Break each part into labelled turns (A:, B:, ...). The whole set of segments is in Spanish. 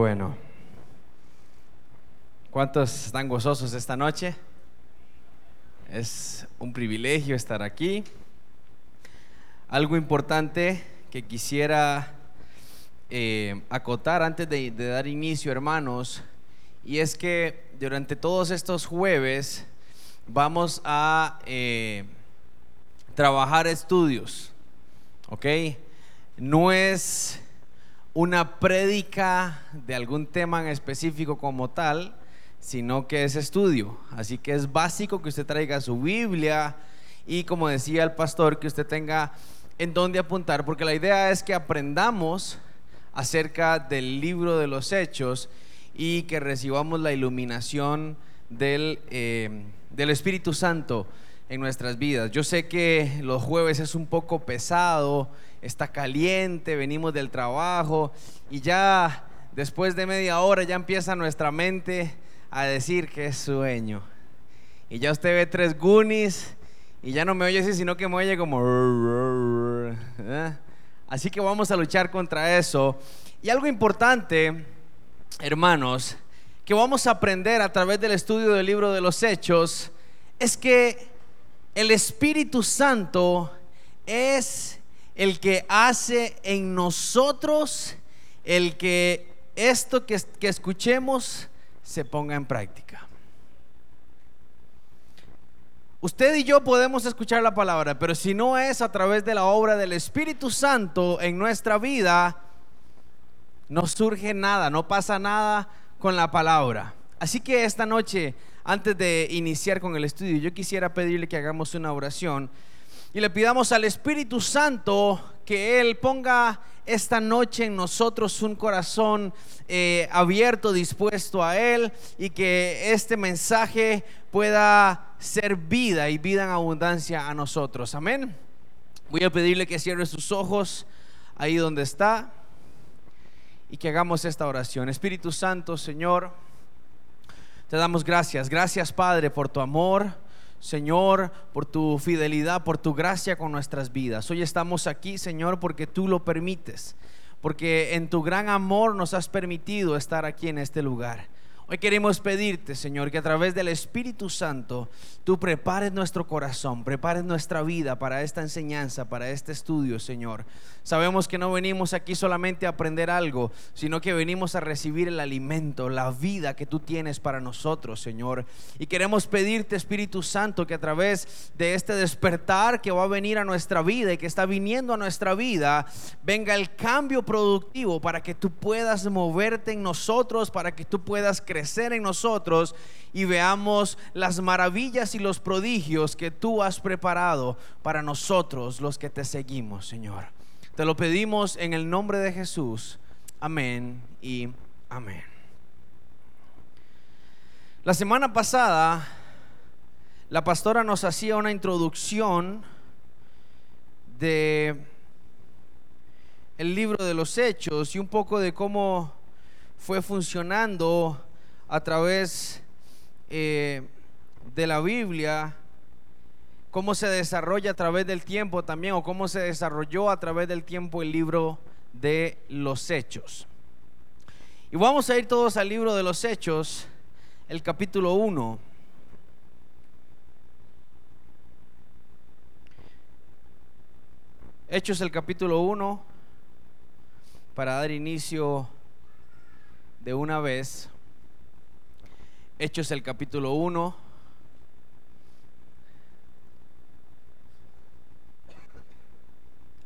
A: Bueno, ¿cuántos están gozosos esta noche? Es un privilegio estar aquí. Algo importante que quisiera eh, acotar antes de, dar inicio, hermanos, y es que durante todos estos jueves vamos a eh, trabajar estudios, ¿ok? No es una prédica de algún tema en específico como tal, sino que es estudio. Así que es básico que usted traiga su Biblia y como decía el pastor, que usted tenga en dónde apuntar, porque la idea es que aprendamos acerca del libro de los hechos y que recibamos la iluminación del, eh, del Espíritu Santo en nuestras vidas. Yo sé que los jueves es un poco pesado, está caliente, venimos del trabajo y ya después de media hora ya empieza nuestra mente a decir que es sueño. Y ya usted ve tres Goonies y ya no me oye así, sino que me oye como... ¿eh? Así que vamos a luchar contra eso. Y algo importante, hermanos, que vamos a aprender a través del estudio del libro de los hechos, es que el Espíritu Santo es el que hace en nosotros el que esto que, que escuchemos se ponga en práctica. Usted y yo podemos escuchar la palabra, pero si no es a través de la obra del Espíritu Santo en nuestra vida, no surge nada, no pasa nada con la palabra. Así que esta noche, antes de iniciar con el estudio, yo quisiera pedirle que hagamos una oración y le pidamos al Espíritu Santo que Él ponga esta noche en nosotros un corazón eh, abierto, dispuesto a Él y que este mensaje pueda ser vida y vida en abundancia a nosotros. Amén. Voy a pedirle que cierre sus ojos ahí donde está y que hagamos esta oración. Espíritu Santo, Señor, te damos gracias. Gracias, Padre, por tu amor Señor, por tu fidelidad, por tu gracia con nuestras vidas. Hoy estamos aquí, Señor, porque tú lo permites, porque en tu gran amor nos has permitido estar aquí en este lugar. Hoy queremos pedirte, Señor, que a través del Espíritu Santo tú prepares nuestro corazón, prepares nuestra vida para esta enseñanza, para este estudio, Señor. Sabemos que no venimos aquí solamente a aprender algo, sino que venimos a recibir el alimento, la vida que tú tienes para nosotros, Señor. Y queremos pedirte, Espíritu Santo, que a través de este despertar que va a venir a nuestra vida y que está viniendo a nuestra vida, venga el cambio productivo para que tú puedas moverte en nosotros, para que tú puedas crecer crecer en nosotros y veamos las maravillas y los prodigios que tú has preparado para nosotros los que te seguimos, Señor. Te lo pedimos en el nombre de Jesús. Amén y amén. La semana pasada, la pastora nos hacía una introducción de el libro de los hechos y un poco de cómo fue funcionando a través eh, de la Biblia, cómo se desarrolla a través del tiempo también, o cómo se desarrolló a través del tiempo el libro de los hechos. Y vamos a ir todos al libro de los hechos, el capítulo 1. Hechos el capítulo 1, para dar inicio de una vez. Hechos el capítulo 1.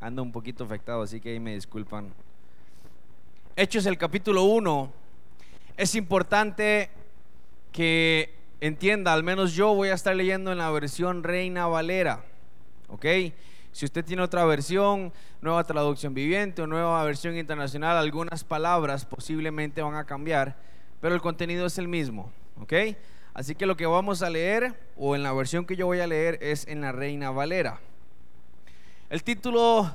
A: Ando un poquito afectado, así que ahí me disculpan. Hechos el capítulo 1. Es importante que entienda, al menos yo voy a estar leyendo en la versión Reina Valera. ¿Ok? Si usted tiene otra versión, nueva traducción viviente o nueva versión internacional, algunas palabras posiblemente van a cambiar, pero el contenido es el mismo. ¿Ok? Así que lo que vamos a leer, o en la versión que yo voy a leer, es en la Reina Valera. El título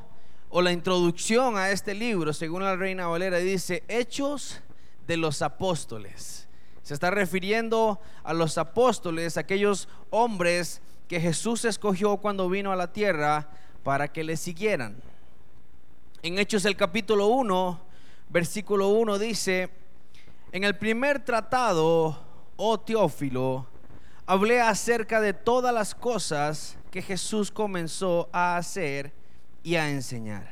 A: o la introducción a este libro, según la Reina Valera, dice Hechos de los Apóstoles. Se está refiriendo a los apóstoles, aquellos hombres que Jesús escogió cuando vino a la tierra para que le siguieran. En Hechos el capítulo 1, versículo 1 dice, En el primer tratado, oh Teófilo, hablé acerca de todas las cosas que Jesús comenzó a hacer y a enseñar.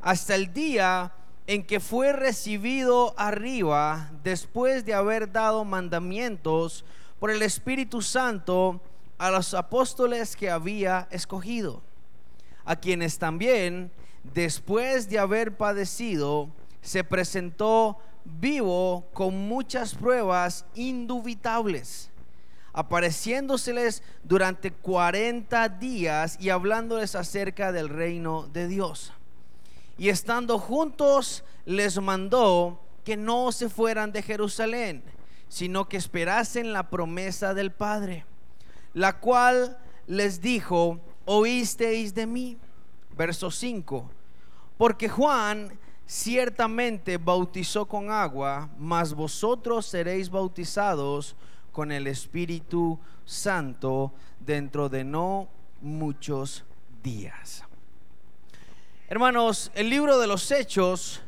A: Hasta el día en que fue recibido arriba después de haber dado mandamientos por el Espíritu Santo a los apóstoles que había escogido, a quienes también, después de haber padecido, se presentó vivo con muchas pruebas indubitables, apareciéndoseles durante 40 días y hablándoles acerca del reino de Dios. Y estando juntos, les mandó que no se fueran de Jerusalén, sino que esperasen la promesa del Padre, la cual les dijo, oísteis de mí. Verso 5, porque Juan ciertamente bautizó con agua, mas vosotros seréis bautizados con el Espíritu Santo dentro de no muchos días. Hermanos, el libro de los Hechos,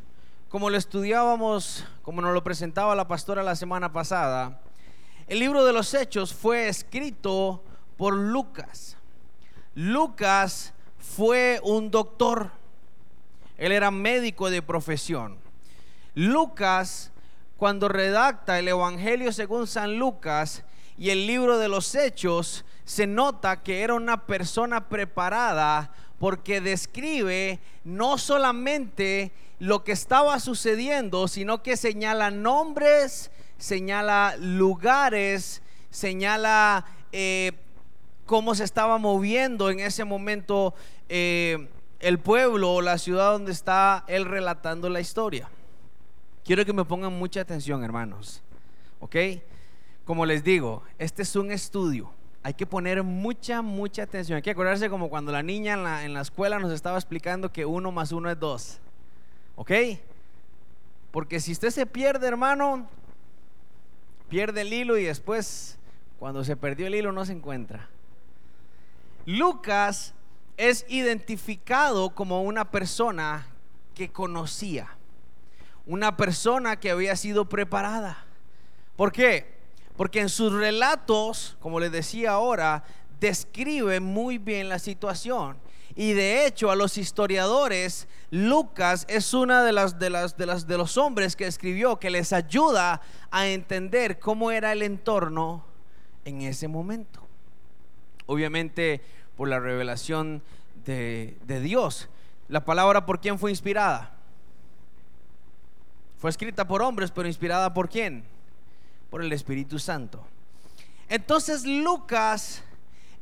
A: como lo estudiábamos, como nos lo presentaba la pastora la semana pasada, el libro de los Hechos fue escrito por Lucas. Lucas fue un doctor él era médico de profesión. Lucas, cuando redacta el Evangelio según San Lucas y el libro de los Hechos, se nota que era una persona preparada porque describe no solamente lo que estaba sucediendo, sino que señala nombres, señala lugares, señala eh, cómo se estaba moviendo en ese momento eh, el pueblo o la ciudad donde está él relatando la historia. Quiero que me pongan mucha atención, hermanos. ¿Ok? Como les digo, este es un estudio. Hay que poner mucha, mucha atención. Hay que acordarse como cuando la niña en la, escuela nos estaba explicando que uno más uno es dos. ¿Ok? Porque si usted se pierde, hermano, pierde el hilo y después, cuando se perdió el hilo, no se encuentra. Lucas es identificado como una persona que conocía, una persona que había sido preparada. ¿Por qué? Porque en sus relatos, como les decía ahora, describe muy bien la situación. Y de hecho, a los historiadores, Lucas es una de las de las de las de los hombres que escribió que les ayuda a entender cómo era el entorno en ese momento. Obviamente, por la revelación de, Dios. La palabra por quién fue inspirada. Fue escrita por hombres, pero inspirada por quién? Por el Espíritu Santo. Entonces Lucas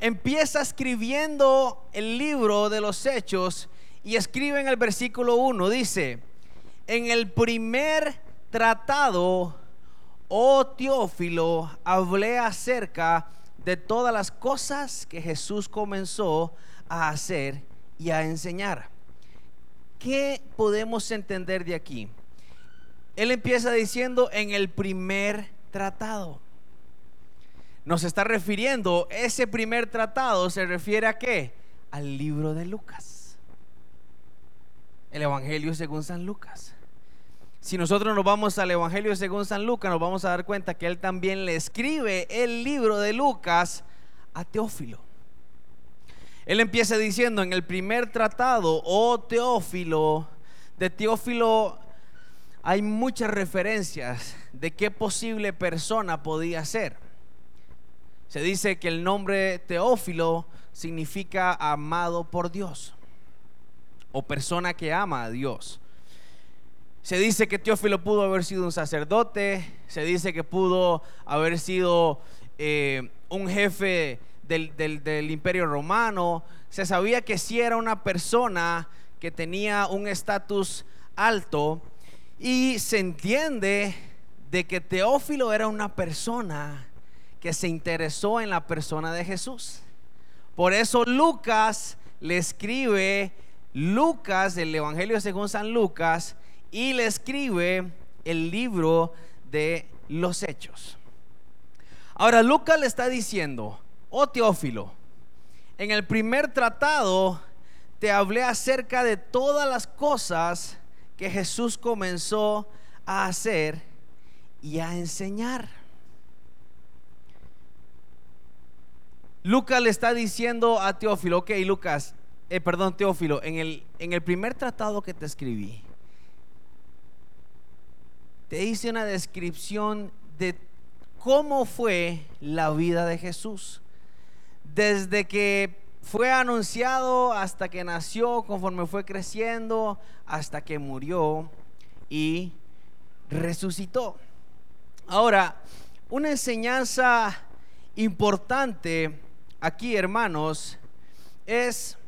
A: empieza escribiendo el libro de los hechos y escribe en el versículo 1, dice, en el primer tratado, oh Teófilo, hablé acerca de todas las cosas que Jesús comenzó a hacer y a enseñar. ¿Qué podemos entender de aquí? Él empieza diciendo en el primer tratado. Nos está refiriendo, ese primer tratado se refiere a qué? Al libro de Lucas. El Evangelio según San Lucas. Si nosotros nos vamos al Evangelio según San Lucas, nos vamos a dar cuenta que él también le escribe el libro de Lucas a Teófilo. Él empieza diciendo en el primer tratado, oh Teófilo, de Teófilo hay muchas referencias de qué posible persona podía ser. Se dice que el nombre Teófilo significa amado por Dios o persona que ama a Dios. Se dice que Teófilo pudo haber sido un sacerdote, se dice que pudo haber sido eh, un jefe del, imperio romano. Se sabía que si era una persona que tenía un estatus alto y se entiende de que Teófilo era una persona que se interesó en la persona de Jesús. Por eso Lucas le escribe, Lucas, del Evangelio según San Lucas, y le escribe el libro de los hechos. Ahora Lucas le está diciendo, oh Teófilo, en el primer tratado te hablé acerca de todas las cosas que Jesús comenzó a hacer y a enseñar. Lucas le está diciendo a Teófilo, ok Lucas, eh, perdón Teófilo, en el, en el primer tratado que te escribí, te hice una descripción de cómo fue la vida de Jesús. Desde que fue anunciado hasta que nació, conforme fue creciendo, hasta que murió y resucitó. Ahora, una enseñanza importante aquí, hermanos, es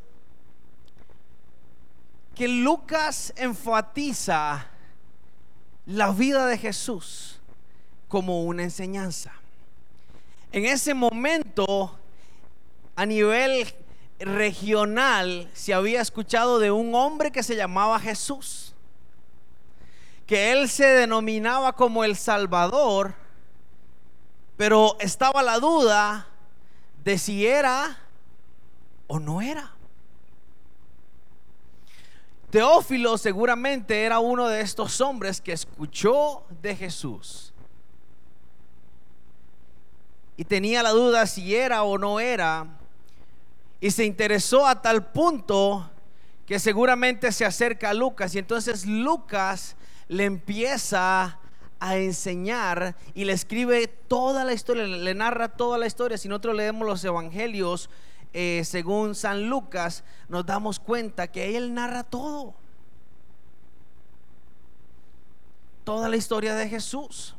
A: que Lucas enfatiza la vida de Jesús como una enseñanza. En ese momento, a nivel regional, se había escuchado de un hombre que se llamaba Jesús, que él se denominaba como el Salvador, pero estaba la duda de si era o no era. Teófilo seguramente era uno de estos hombres que escuchó de Jesús. Y tenía la duda si era o no era. Y se interesó a tal punto que seguramente se acerca a Lucas. Y entonces Lucas le empieza a enseñar y le escribe toda la historia, le narra toda la historia. Si nosotros leemos los evangelios eh, según San Lucas, nos damos cuenta que él narra todo. Toda la historia de Jesús.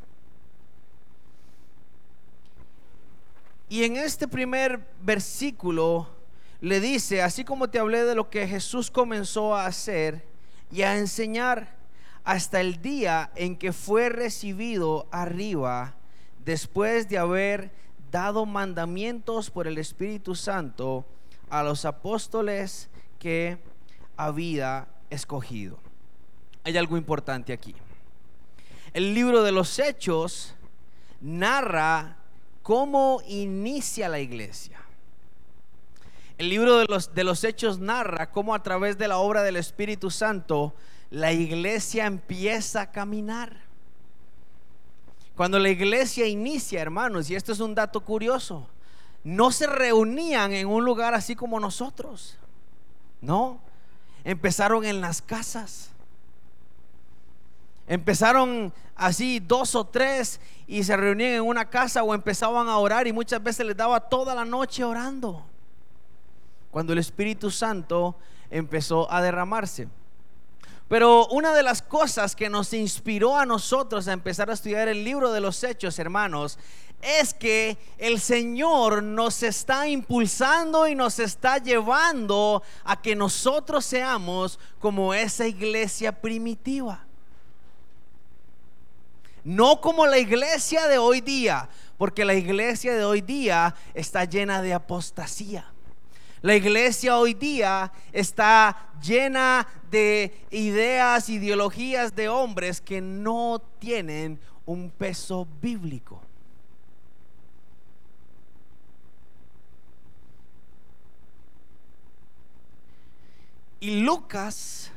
A: Y en este primer versículo le dice, así como te hablé de lo que Jesús comenzó a hacer y a enseñar, hasta el día en que fue recibido arriba después de haber dado mandamientos por el Espíritu Santo a los apóstoles que había escogido. Hay algo importante aquí. El libro de los Hechos narra cómo inicia la iglesia. El libro de los, de los Hechos narra cómo a través de la obra del Espíritu Santo la iglesia empieza a caminar. Cuando la iglesia inicia, hermanos, y esto es un dato curioso, no se reunían en un lugar así como nosotros. No, empezaron en las casas. Empezaron así dos o tres y se reunían en una casa o empezaban a orar y muchas veces les daba toda la noche orando. Cuando el Espíritu Santo empezó a derramarse. Pero una de las cosas que nos inspiró a nosotros a empezar a estudiar el libro de los hechos, hermanos, es que el Señor nos está impulsando y nos está llevando a que nosotros seamos como esa iglesia primitiva. No como la iglesia de hoy día, porque la iglesia de hoy día está llena de apostasía. La iglesia hoy día está llena de ideas, ideologías de hombres que no tienen un peso bíblico. Y Lucas,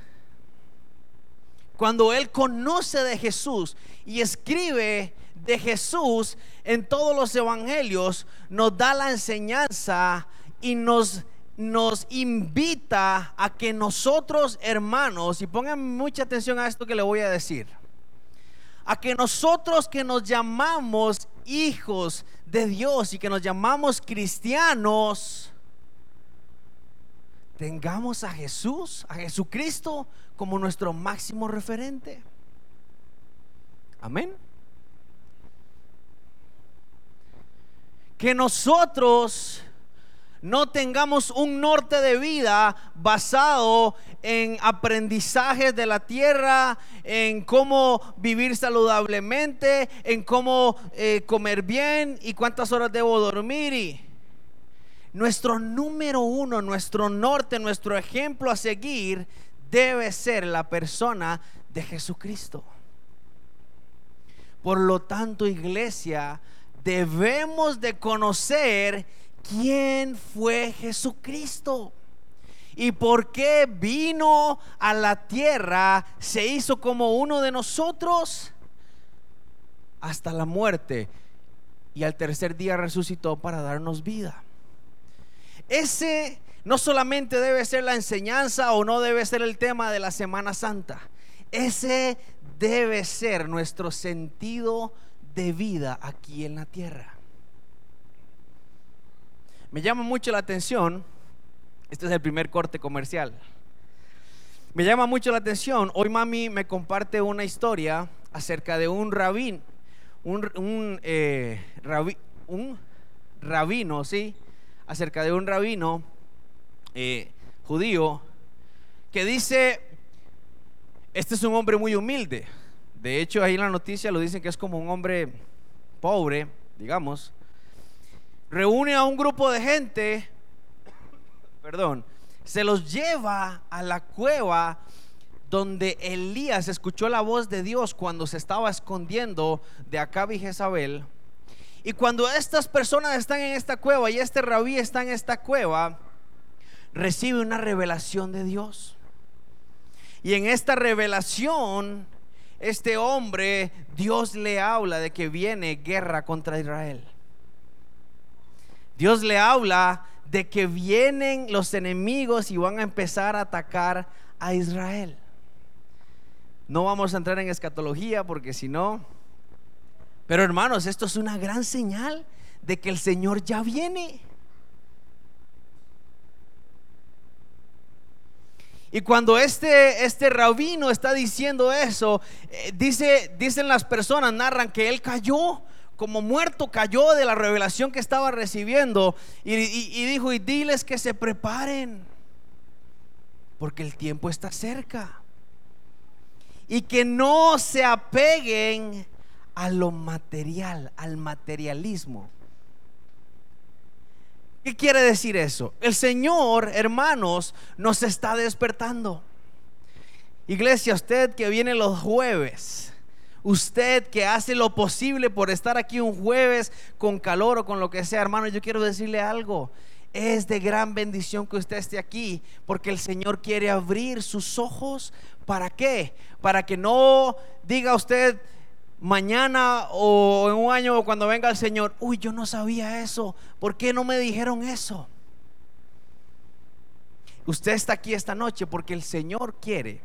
A: cuando él conoce de Jesús y escribe de Jesús en todos los evangelios, nos da la enseñanza y nos, nos invita a que nosotros, hermanos, y pongan mucha atención a esto que le voy a decir, a que nosotros que nos llamamos hijos de Dios y que nos llamamos cristianos, tengamos a Jesús, a Jesucristo como nuestro máximo referente. Amén. Que nosotros no tengamos un norte de vida basado en aprendizajes de la tierra, en cómo vivir saludablemente, en cómo eh, comer bien y cuántas horas debo dormir. Y nuestro número uno, nuestro norte, nuestro ejemplo a seguir debe ser la persona de Jesucristo. Por lo tanto, iglesia, debemos de conocer quién fue Jesucristo y por qué vino a la tierra, se hizo como uno de nosotros. hasta la muerte y al tercer día resucitó para darnos vida. Ese no solamente debe ser la enseñanza o no debe ser el tema de la Semana Santa. Ese debe ser nuestro sentido de vida aquí en la tierra. Me llama mucho la atención, este es el primer corte comercial. Me llama mucho la atención, hoy mami me comparte una historia acerca de un rabín, un, un, eh, rabino, ¿sí? Acerca de un rabino eh, judío que dice, este es un hombre muy humilde. De hecho, ahí en la noticia lo dicen que es como un hombre pobre, digamos. Reúne a un grupo de gente, perdón, se los lleva a la cueva donde Elías escuchó la voz de Dios cuando se estaba escondiendo de Acab y Jezabel. Y cuando estas personas están en esta cueva y este rabí está en esta cueva, recibe una revelación de Dios. Y en esta revelación, este hombre, Dios le habla de que viene guerra contra Israel. Dios le habla de que vienen los enemigos y van a empezar a atacar a Israel. No vamos a entrar en escatología porque si no... Pero hermanos, esto es una gran señal de que el Señor ya viene. Y cuando este, este rabino está diciendo eso, eh, dice, dicen las personas, narran que él cayó como muerto, cayó de la revelación que estaba recibiendo y, dijo, y diles que se preparen, porque el tiempo está cerca. Y que no se apeguen a lo material, al materialismo. ¿Qué quiere decir eso? El Señor, hermanos, nos está despertando. Iglesia, usted que viene los jueves, usted que hace lo posible por estar aquí un jueves con calor o con lo que sea, hermano, yo quiero decirle algo. Es de gran bendición que usted esté aquí, porque el Señor quiere abrir sus ojos. ¿Para qué? Para que no diga usted, mañana o en un año o cuando venga el Señor, uy, yo no sabía eso, ¿por qué no me dijeron eso? Usted está aquí esta noche porque el Señor quiere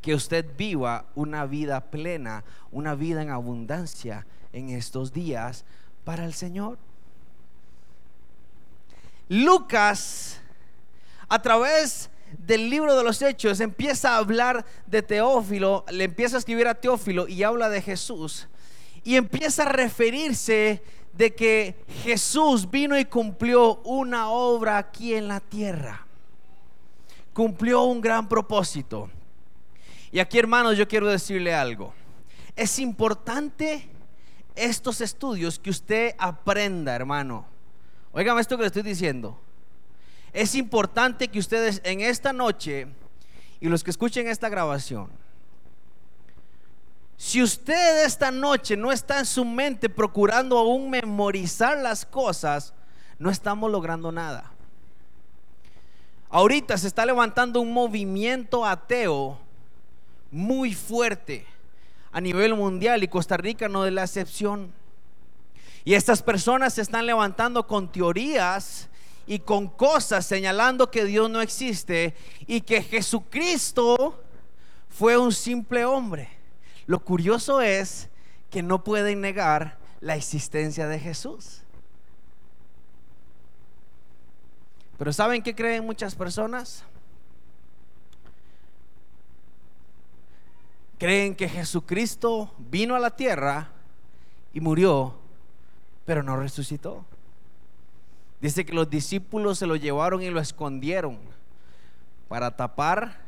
A: que usted viva una vida plena, una vida en abundancia en estos días para el Señor. Lucas, a través del libro de los Hechos empieza a hablar de Teófilo, le empieza a escribir a Teófilo y habla de Jesús. Y empieza a referirse de que Jesús vino y cumplió una obra aquí en la tierra. Cumplió un gran propósito. Y aquí, hermanos, yo quiero decirle algo. Es importante estos estudios que usted aprenda, hermano. Óigame esto que le estoy diciendo es importante que ustedes en esta noche y los que escuchen esta grabación, si usted esta noche no está en su mente procurando aún memorizar las cosas, no estamos logrando nada. Ahorita se está levantando un movimiento ateo muy fuerte a nivel mundial y Costa Rica no es la excepción. Y estas personas se están levantando con teorías y con cosas señalando que Dios no existe y que Jesucristo fue un simple hombre. Lo curioso es que no pueden negar la existencia de Jesús. Pero ¿saben qué creen muchas personas? Creen que Jesucristo vino a la tierra y murió, pero no resucitó. Dice que los discípulos se lo llevaron y lo escondieron para tapar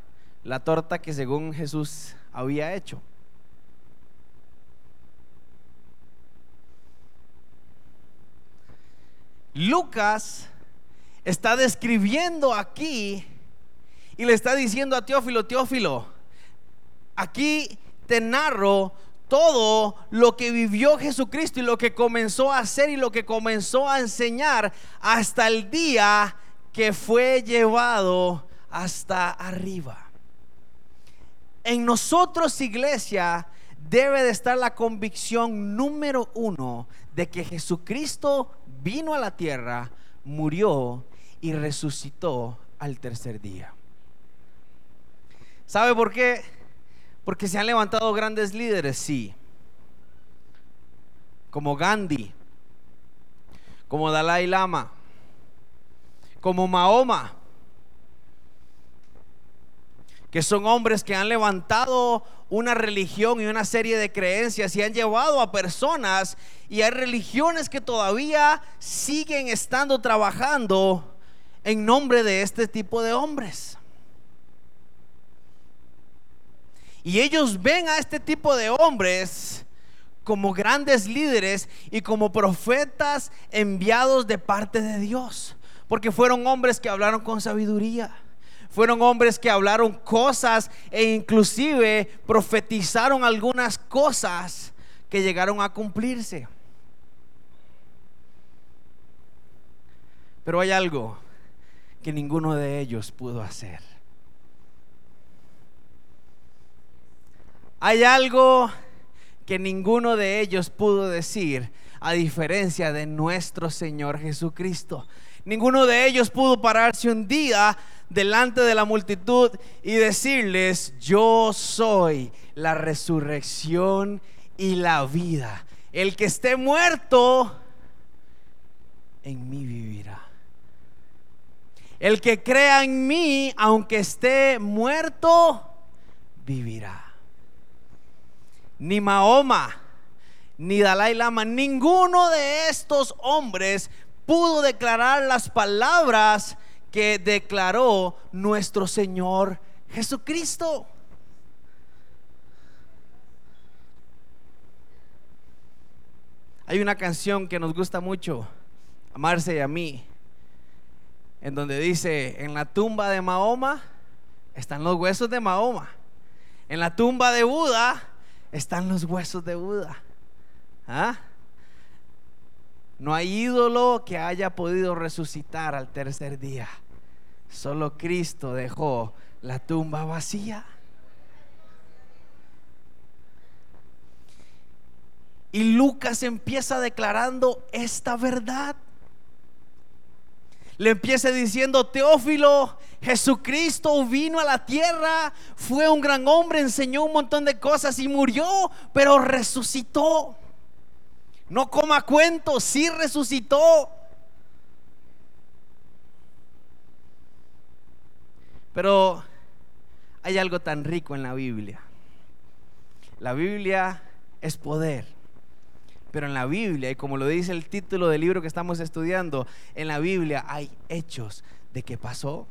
A: la torta que según Jesús había hecho. Lucas está describiendo aquí y le está diciendo a Teófilo, Teófilo, aquí te narro todo lo que vivió Jesucristo y lo que comenzó a hacer y lo que comenzó a enseñar hasta el día que fue llevado hasta arriba. En nosotros, iglesia, debe de estar la convicción número uno de que Jesucristo vino a la tierra, murió y resucitó al tercer día. ¿Sabe por qué? Porque se han levantado grandes líderes, sí. Como Gandhi, como Dalai Lama, como Mahoma, que son hombres que han levantado una religión y una serie de creencias y han llevado a personas y hay religiones que todavía siguen estando trabajando en nombre de este tipo de hombres. Y ellos ven a este tipo de hombres como grandes líderes y como profetas enviados de parte de Dios. Porque fueron hombres que hablaron con sabiduría. Fueron hombres que hablaron cosas e inclusive profetizaron algunas cosas que llegaron a cumplirse. Pero hay algo que ninguno de ellos pudo hacer. Hay algo que ninguno de ellos pudo decir, a diferencia de nuestro Señor Jesucristo. Ninguno de ellos pudo pararse un día delante de la multitud y decirles, yo soy la resurrección y la vida. El que esté muerto, en mí vivirá. El que crea en mí, aunque esté muerto, vivirá ni Mahoma, ni Dalai Lama, ninguno de estos hombres pudo declarar las palabras que declaró nuestro Señor Jesucristo. Hay una canción que nos gusta mucho, a y a mí, en donde dice, en la tumba de Mahoma están los huesos de Mahoma, en la tumba de Buda están los huesos de Buda. ¿Ah? No hay ídolo que haya podido resucitar al tercer día. Solo Cristo dejó la tumba vacía. Y Lucas empieza declarando esta verdad le empieza diciendo, Teófilo, Jesucristo vino a la tierra, fue un gran hombre, enseñó un montón de cosas y murió, pero resucitó. No coma cuentos, sí resucitó. Pero hay algo tan rico en la Biblia. La Biblia es poder. Pero en la Biblia, y como lo dice el título del libro que estamos estudiando, en la Biblia hay hechos de que pasó.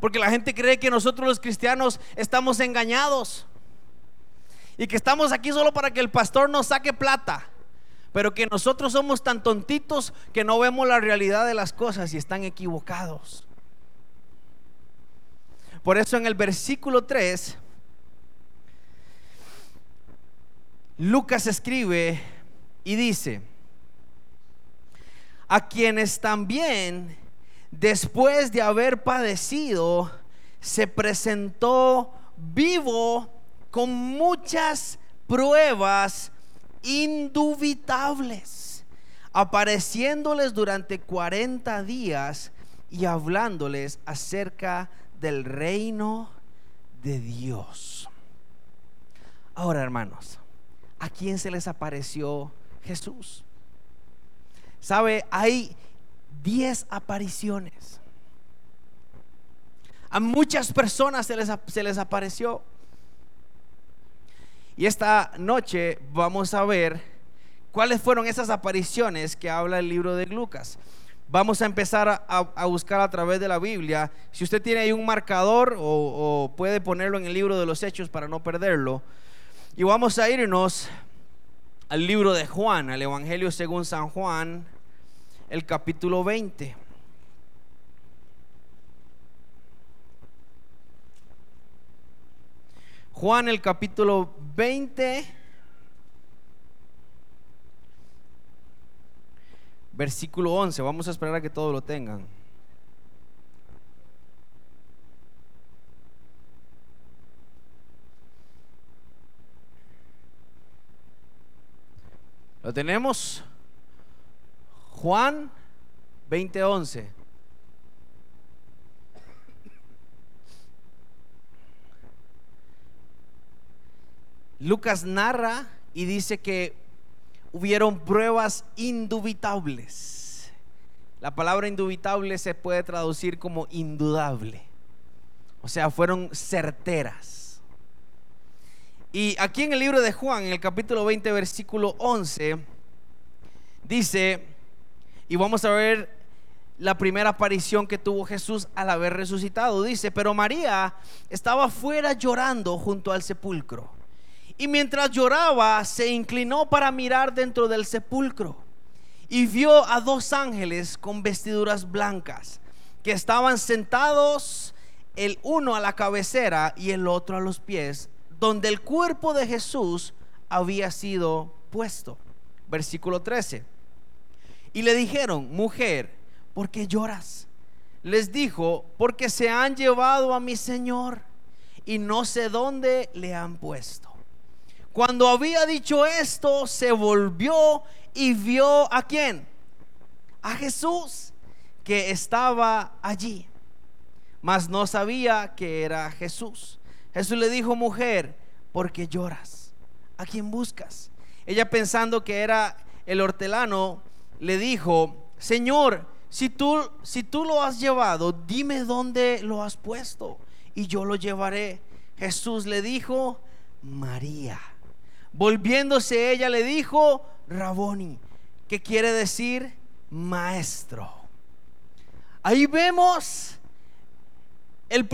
A: Porque la gente cree que nosotros los cristianos estamos engañados. Y que estamos aquí solo para que el pastor nos saque plata. Pero que nosotros somos tan tontitos que no vemos la realidad de las cosas y están equivocados. Por eso en el versículo 3 Lucas escribe y dice, a quienes también, después de haber padecido, se presentó vivo con muchas pruebas indubitables, apareciéndoles durante 40 días y hablándoles acerca del reino de Dios. Ahora, hermanos, ¿a quién se les apareció Jesús? ¿Sabe? Hay 10 apariciones. A muchas personas se les, se les apareció. Y esta noche vamos a ver cuáles fueron esas apariciones que habla el libro de Lucas. Vamos a empezar a, a, buscar a través de la Biblia. Si usted tiene ahí un marcador o, o puede ponerlo en el libro de los hechos para no perderlo. Y vamos a irnos al libro de Juan, al Evangelio según San Juan, el capítulo 20. Juan el capítulo 20, versículo 11. Vamos a esperar a que todos lo tengan. Lo tenemos. Juan 20:11. Lucas narra y dice que hubieron pruebas indubitables. La palabra indubitable se puede traducir como indudable. O sea, fueron certeras. Y aquí en el libro de Juan, en el capítulo 20, versículo 11, dice, y vamos a ver la primera aparición que tuvo Jesús al haber resucitado. Dice, pero María estaba fuera llorando junto al sepulcro. Y mientras lloraba, se inclinó para mirar dentro del sepulcro y vio a dos ángeles con vestiduras blancas que estaban sentados el uno a la cabecera y el otro a los pies, donde el cuerpo de Jesús había sido puesto. Versículo 13. Y le dijeron, mujer, ¿por qué lloras? Les dijo, porque se han llevado a mi Señor y no sé dónde le han puesto. Cuando había dicho esto, se volvió y vio a quién? A Jesús que estaba allí. Mas no sabía que era Jesús. Jesús le dijo, mujer, ¿por qué lloras? ¿A quién buscas? Ella pensando que era el hortelano, le dijo, Señor, si tú, si tú lo has llevado, dime dónde lo has puesto y yo lo llevaré. Jesús le dijo, María. Volviéndose ella le dijo, Raboni, que quiere decir maestro. Ahí vemos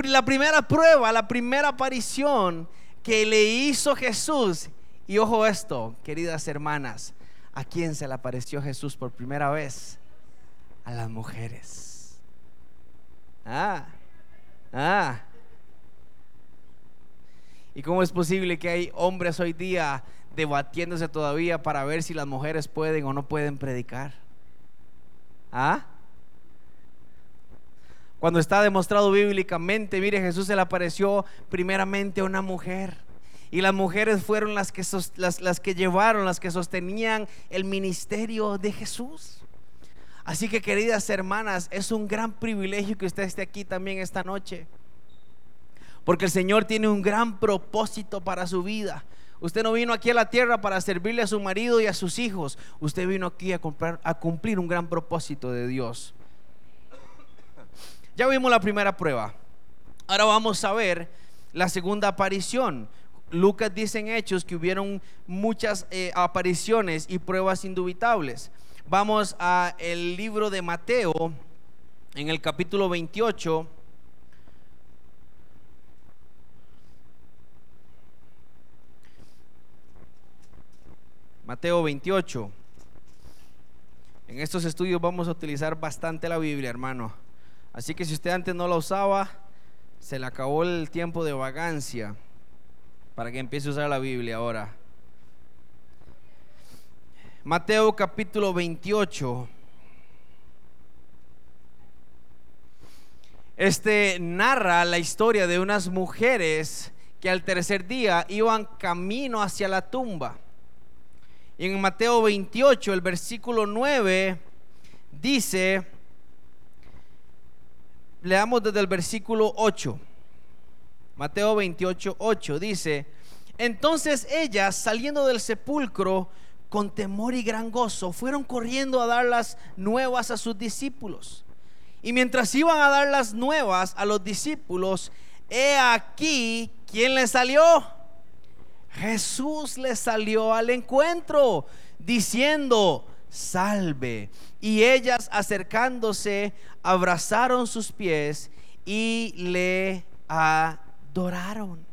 A: la primera prueba, la primera aparición que le hizo Jesús. Y ojo esto, queridas hermanas, ¿a quién se le apareció Jesús por primera vez? A las mujeres. Ah, ah. ¿Y cómo es posible que hay hombres hoy día debatiéndose todavía para ver si las mujeres pueden o no pueden predicar? ¿Ah? Cuando está demostrado bíblicamente, mire, Jesús se le apareció primeramente a una mujer. Y las mujeres fueron las que, las, que llevaron, las que sostenían el ministerio de Jesús. Así que queridas hermanas, es un gran privilegio que usted esté aquí también esta noche. Porque el Señor tiene un gran propósito para su vida. Usted no vino aquí a la tierra para servirle a su marido y a sus hijos. Usted vino aquí a cumplir un gran propósito de Dios. Ya vimos la primera prueba. Ahora vamos a ver la segunda aparición. Lucas dice en Hechos que hubieron muchas eh, apariciones y pruebas indubitables. Vamos a el libro de Mateo en el capítulo 28 Mateo 28. En estos estudios vamos a utilizar bastante la Biblia, hermano. Así que si usted antes no la usaba, se le acabó el tiempo de vagancia para que empiece a usar la Biblia ahora. Mateo capítulo 28. Este narra la historia de unas mujeres que al tercer día iban camino hacia la tumba. Y en Mateo 28, el versículo 9, dice, leamos desde el versículo 8. Mateo 28, 8 dice, entonces ellas saliendo del sepulcro con temor y gran gozo fueron corriendo a dar las nuevas a sus discípulos. Y mientras iban a dar las nuevas a los discípulos, he aquí, ¿quién les salió? Jesús le salió al encuentro diciendo, salve. Y ellas acercándose, abrazaron sus pies y le adoraron.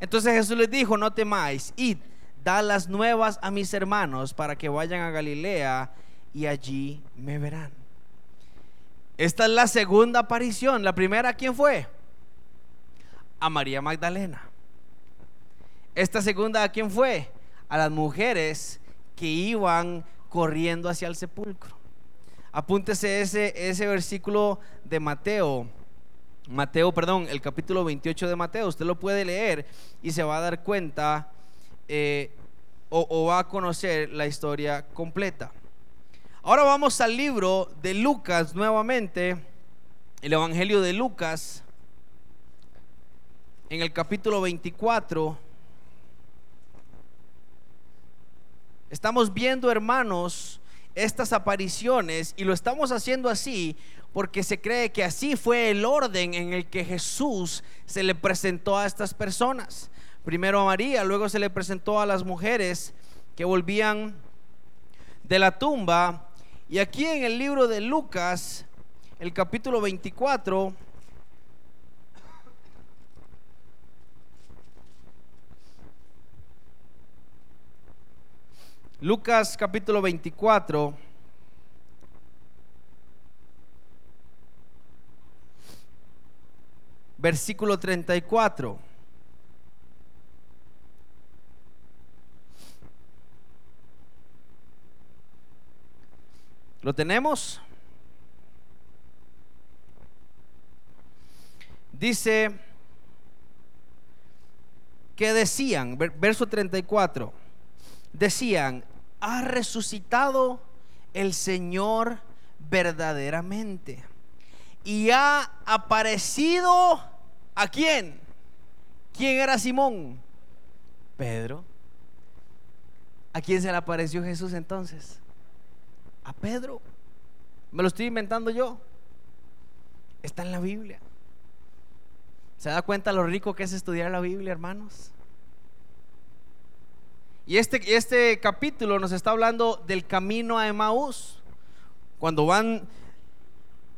A: Entonces Jesús les dijo, no temáis, id, da las nuevas a mis hermanos para que vayan a Galilea y allí me verán. Esta es la segunda aparición. La primera, ¿quién fue? A María Magdalena. Esta segunda, ¿a quién fue? A las mujeres que iban corriendo hacia el sepulcro. Apúntese ese, ese versículo de Mateo. Mateo, perdón, el capítulo 28 de Mateo. Usted lo puede leer y se va a dar cuenta eh, o, va a conocer la historia completa. Ahora vamos al libro de Lucas nuevamente, el Evangelio de Lucas, en el capítulo 24. Estamos viendo, hermanos, estas apariciones y lo estamos haciendo así porque se cree que así fue el orden en el que Jesús se le presentó a estas personas. Primero a María, luego se le presentó a las mujeres que volvían de la tumba. Y aquí en el libro de Lucas, el capítulo 24, Lucas capítulo 24. Versículo 34. ¿Lo tenemos? Dice que decían, verso 34, decían, ha resucitado el Señor verdaderamente. Y ha aparecido a quién? ¿Quién era Simón? Pedro. ¿A quién se le apareció Jesús entonces? A Pedro. Me lo estoy inventando yo. Está en la Biblia. ¿Se da cuenta lo rico que es estudiar la Biblia, hermanos? Y este, este capítulo nos está hablando del camino a Emaús. Cuando van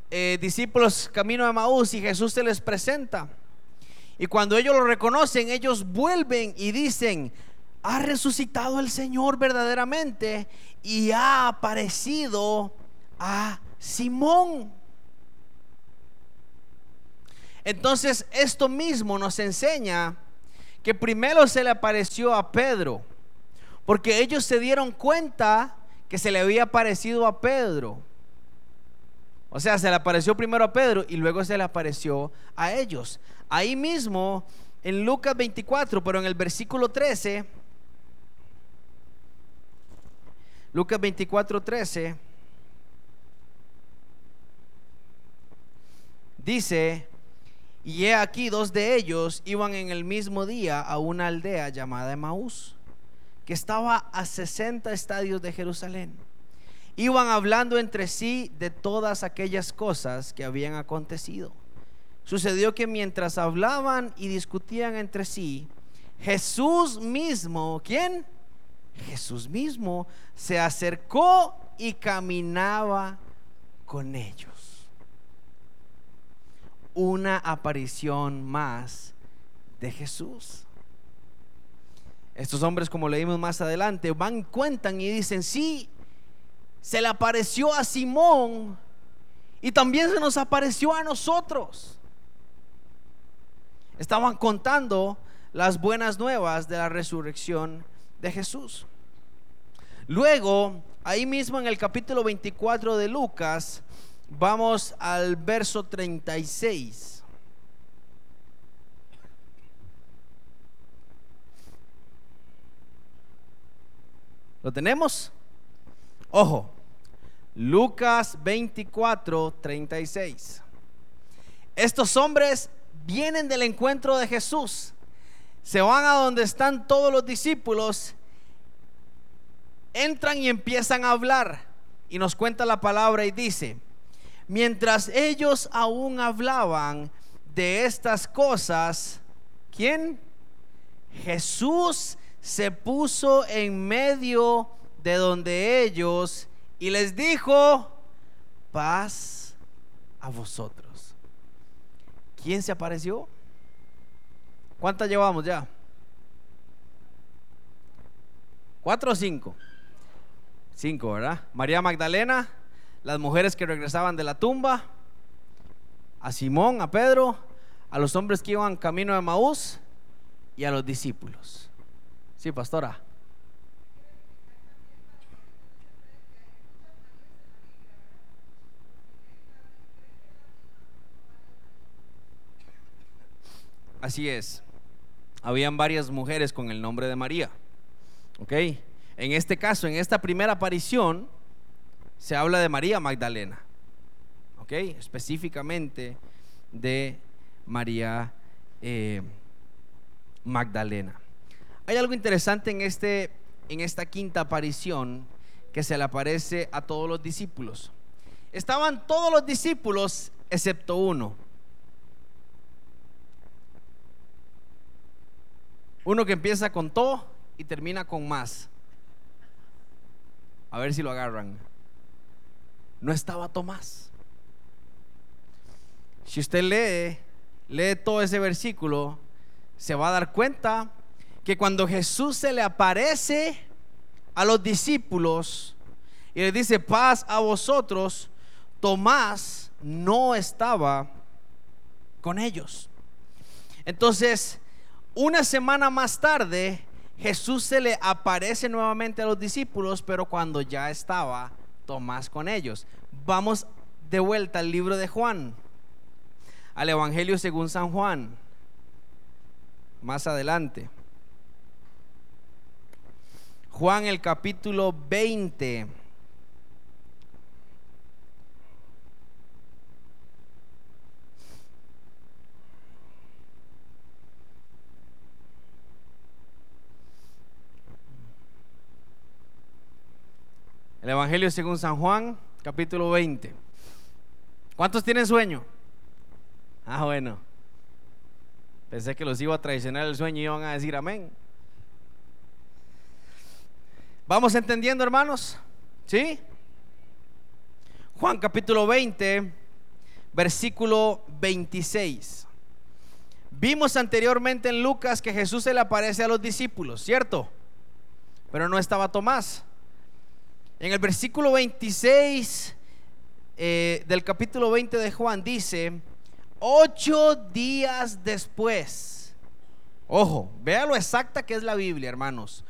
A: eh, discípulos camino a Emaús y Jesús se les presenta. Y cuando ellos lo reconocen, ellos vuelven y dicen, ha resucitado el Señor verdaderamente y ha aparecido a Simón. Entonces, esto mismo nos enseña que primero se le apareció a Pedro porque ellos se dieron cuenta que se le había parecido a Pedro. O sea, se le apareció primero a Pedro y luego se le apareció a ellos. Ahí mismo, en Lucas 24, pero en el versículo 13, Lucas 24, 13, dice, y he aquí dos de ellos iban en el mismo día a una aldea llamada Emaús que estaba a 60 estadios de Jerusalén. Iban hablando entre sí de todas aquellas cosas que habían acontecido. Sucedió que mientras hablaban y discutían entre sí, Jesús mismo, ¿quién? Jesús mismo se acercó y caminaba con ellos. Una aparición más de Jesús. Estos hombres, como leímos más adelante, van, cuentan y dicen, sí, se le apareció a Simón y también se nos apareció a nosotros. Estaban contando las buenas nuevas de la resurrección de Jesús. Luego, ahí mismo en el capítulo 24 de Lucas, vamos al verso 36. ¿Lo tenemos? Ojo, Lucas 24, 36. Estos hombres vienen del encuentro de Jesús, se van a donde están todos los discípulos, entran y empiezan a hablar. Y nos cuenta la palabra y dice, mientras ellos aún hablaban de estas cosas, ¿quién? Jesús se puso en medio de donde ellos y les dijo, paz a vosotros. ¿Quién se apareció? ¿Cuántas llevamos ya? ¿Cuatro o cinco? Cinco, ¿verdad? María Magdalena, las mujeres que regresaban de la tumba, a Simón, a Pedro, a los hombres que iban camino de Maús y a los discípulos. Sí, pastora. Así es. Habían varias mujeres con el nombre de María. ¿Ok? En este caso, en esta primera aparición, se habla de María Magdalena. ¿Ok? Específicamente de María eh, Magdalena. Hay algo interesante en, este, en esta quinta aparición que se le aparece a todos los discípulos. Estaban todos los discípulos excepto uno. Uno que empieza con todo y termina con más. A ver si lo agarran. No estaba Tomás. Si usted lee, lee todo ese versículo, se va a dar cuenta que cuando Jesús se le aparece a los discípulos y le dice paz a vosotros, Tomás no estaba con ellos. Entonces, una semana más tarde, Jesús se le aparece nuevamente a los discípulos, pero cuando ya estaba Tomás con ellos. Vamos de vuelta al libro de Juan, al Evangelio según San Juan, más adelante. Juan el capítulo 20. El Evangelio según San Juan, capítulo 20. ¿Cuántos tienen sueño? Ah, bueno. Pensé que los iba a traicionar el sueño y iban a decir amén. ¿Vamos entendiendo, hermanos? ¿Sí? Juan capítulo 20, versículo 26. Vimos anteriormente en Lucas que Jesús se le aparece a los discípulos, ¿cierto? Pero no estaba Tomás. En el versículo 26 eh, del capítulo 20 de Juan dice, ocho días después, ojo, vea lo exacta que es la Biblia, hermanos.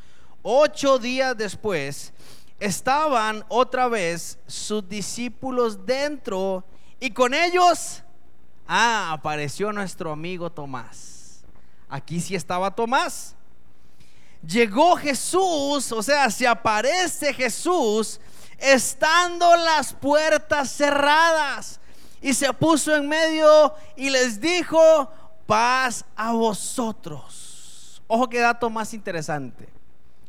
A: Ocho días después, estaban otra vez sus discípulos dentro y con ellos, ah, apareció nuestro amigo Tomás. Aquí sí estaba Tomás llegó Jesús, o sea, se aparece Jesús estando las puertas cerradas y se puso en medio y les dijo, paz a vosotros. Ojo que dato más interesante.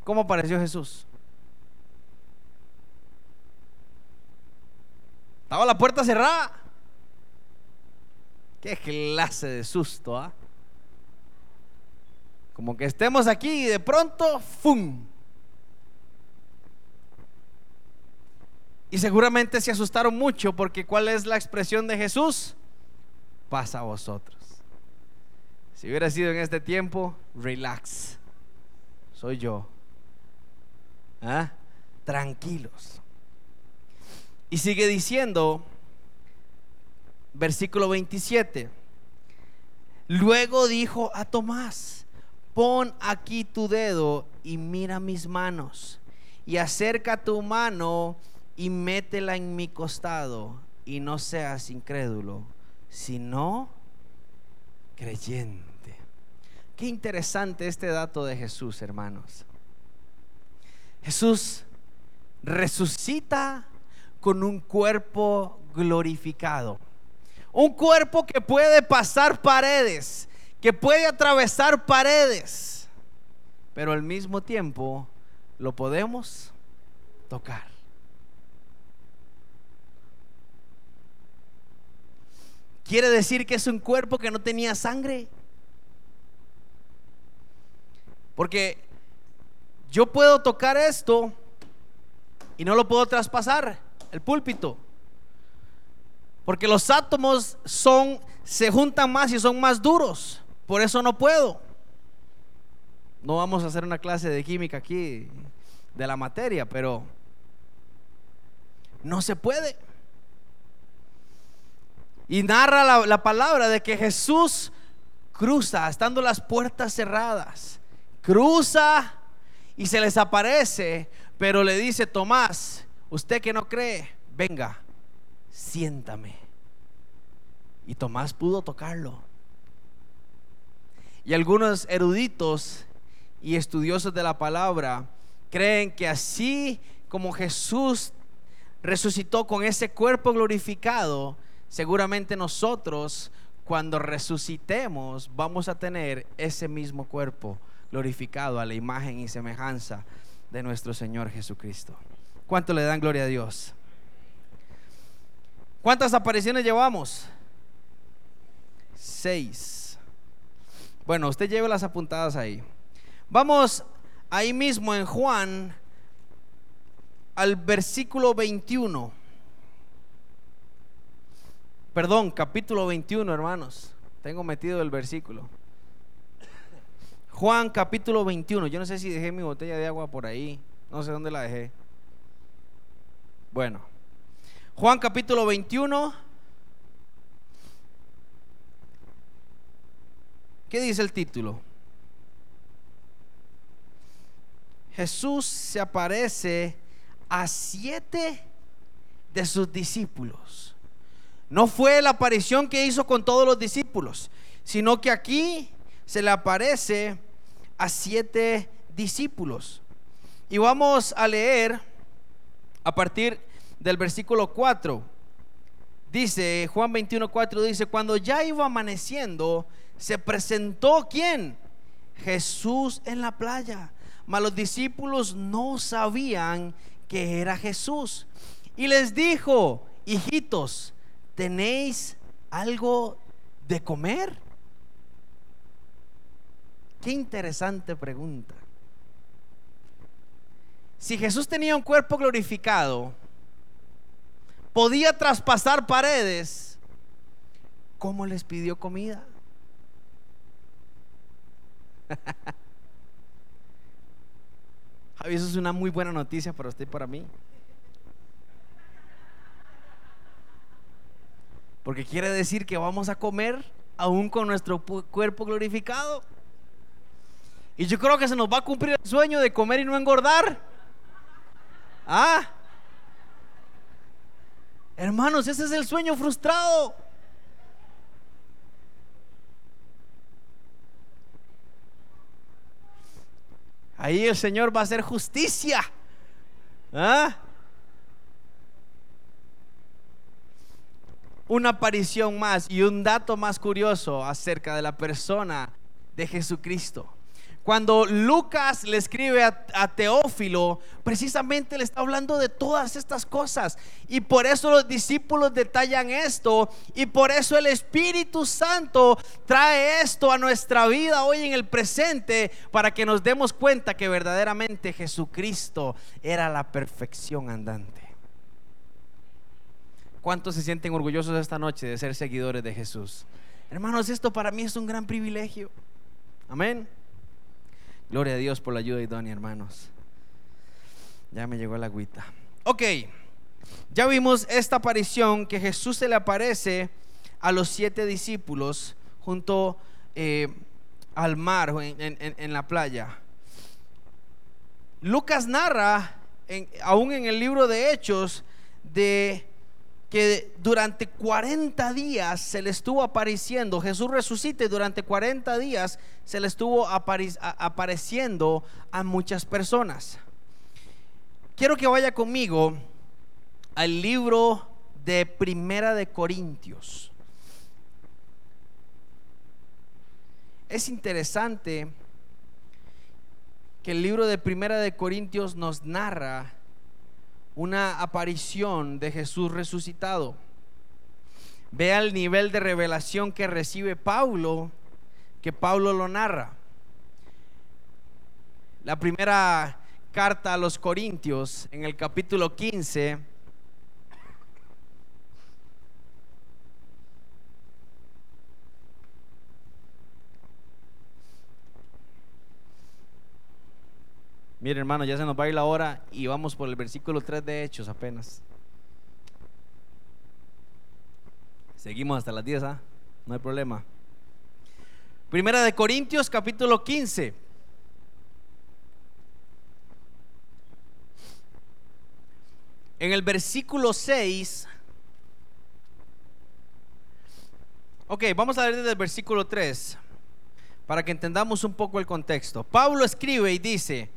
A: ¿Cómo apareció Jesús? Estaba la puerta cerrada. Qué clase de susto, ¿ah? Como que estemos aquí y de pronto, ¡fum! Y seguramente se asustaron mucho porque ¿cuál es la expresión de Jesús? Pasa a vosotros. Si hubiera sido en este tiempo, relax. Soy yo. ¿Ah? Tranquilos. Y sigue diciendo, versículo 27. Luego dijo a Tomás, pon aquí tu dedo y mira mis manos, y acerca tu mano y métela en mi costado, y no seas incrédulo, sino creyente. Qué interesante este dato de Jesús, hermanos. Jesús resucita con un cuerpo glorificado. Un cuerpo que puede pasar paredes, que puede atravesar paredes, pero al mismo tiempo lo podemos tocar. Quiere decir que es un cuerpo que no tenía sangre. Porque yo puedo tocar esto y no lo puedo traspasar, el púlpito. Porque los átomos son se juntan más y son más duros. Por eso no puedo. No vamos a hacer una clase de química aquí de la materia, pero no se puede. Y narra la, la, palabra de que Jesús cruza, estando las puertas cerradas, cruza y se les aparece, pero le dice, Tomás, usted que no cree, venga, siéntame. Y Tomás pudo tocarlo. Y algunos eruditos y estudiosos de la palabra creen que así como Jesús resucitó con ese cuerpo glorificado, seguramente nosotros cuando resucitemos vamos a tener ese mismo cuerpo glorificado a la imagen y semejanza de nuestro Señor Jesucristo. ¿Cuánto le dan gloria a Dios? ¿Cuántas apariciones llevamos? Seis. Bueno, usted lleve las apuntadas ahí. Vamos ahí mismo en Juan al versículo 21. Perdón, capítulo 21, hermanos. Tengo metido el versículo. Juan capítulo 21. Yo no sé si dejé mi botella de agua por ahí. No sé dónde la dejé. Bueno. Juan capítulo 21. ¿Qué dice el título? Jesús se aparece a siete de sus discípulos. No fue la aparición que hizo con todos los discípulos, sino que aquí se le aparece a siete discípulos. Y vamos a leer a partir del versículo 4. Dice, Juan 21, 4 dice, cuando ya iba amaneciendo, se presentó quién? Jesús en la playa. Mas los discípulos no sabían que era Jesús. Y les dijo, hijitos, ¿tenéis algo de comer? Qué interesante pregunta. Si Jesús tenía un cuerpo glorificado, podía traspasar paredes, ¿cómo les pidió comida? Javi, eso es una muy buena noticia para usted y para mí. Porque quiere decir que vamos a comer aún con nuestro cuerpo glorificado. Y yo creo que se nos va a cumplir el sueño de comer y no engordar. Ah. Hermanos, ese es el sueño frustrado. Ahí el Señor va a hacer justicia. ¿Ah? una aparición más y un dato más curioso acerca de la persona de Jesucristo. Cuando Lucas le escribe a, Teófilo, precisamente le está hablando de todas estas cosas. Y por eso los discípulos detallan esto. Y por eso el Espíritu Santo trae esto a nuestra vida hoy en el presente para que nos demos cuenta que verdaderamente Jesucristo era la perfección andante. ¿Cuántos se sienten orgullosos esta noche de ser seguidores de Jesús? Hermanos, esto para mí es un gran privilegio. Amén. Gloria a Dios por la ayuda idónea, hermanos. Ya me llegó la agüita. Ok, ya vimos esta aparición que Jesús se le aparece a los siete discípulos junto eh, al mar, en, en, la playa. Lucas narra, aún en el libro de Hechos, de que durante 40 días se le estuvo apareciendo, Jesús resucita y durante 40 días se le estuvo apareciendo a muchas personas. Quiero que vaya conmigo al libro de Primera de Corintios. Es interesante que el libro de Primera de Corintios nos narra una aparición de Jesús resucitado. Vea el nivel de revelación que recibe Pablo, que Pablo lo narra. La primera carta a los Corintios, en el capítulo 15, Mire, hermano, ya se nos va a ir la hora y vamos por el versículo 3 de Hechos apenas. Seguimos hasta las 10, ¿ah? No hay problema. Primera de Corintios, capítulo 15. En el versículo 6. Ok, vamos a ver desde el versículo 3 para que entendamos un poco el contexto. Pablo escribe y dice,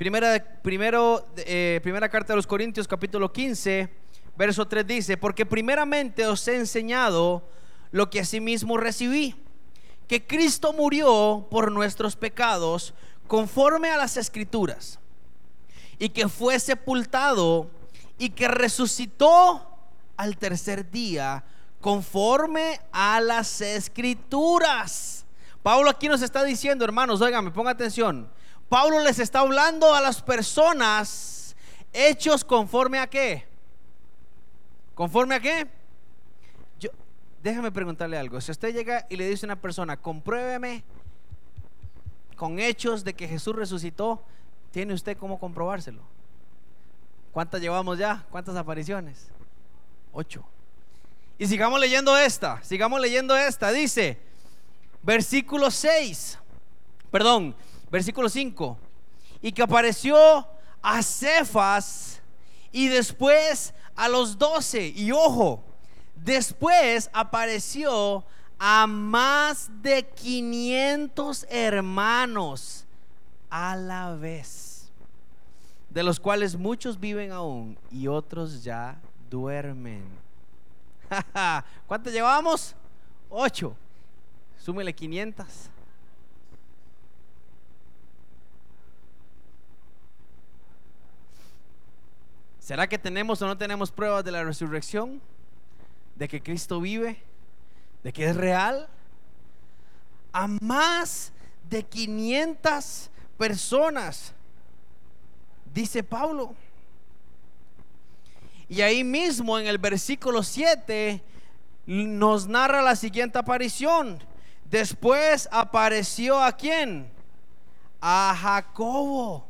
A: Primera, primero, eh, primera carta de los Corintios capítulo 15, verso 3 dice, porque primeramente os he enseñado lo que asimismo recibí, que Cristo murió por nuestros pecados conforme a las escrituras, y que fue sepultado y que resucitó al tercer día conforme a las escrituras. Pablo aquí nos está diciendo, hermanos, oigan, me ponga atención Pablo les está hablando a las personas hechos conforme a qué. ¿Conforme a qué? Yo, déjame preguntarle algo. Si usted llega y le dice a una persona, compruébeme con hechos de que Jesús resucitó, ¿tiene usted cómo comprobárselo? ¿Cuántas llevamos ya? ¿Cuántas apariciones? Ocho. Y sigamos leyendo esta, sigamos leyendo esta. Dice, versículo 6, perdón, versículo 5, y que apareció a Cefas y después a los doce. Y ojo, después apareció a más de 500 hermanos a la vez, de los cuales muchos viven aún y otros ya duermen. ¿Cuántos llevamos? Ocho. Súmele 500. ¿Será que tenemos o no tenemos pruebas de la resurrección? ¿De que Cristo vive? ¿De que es real? A más de 500 personas, dice Pablo. Y ahí mismo en el versículo 7 nos narra la siguiente aparición. Después apareció a quién? A Jacobo,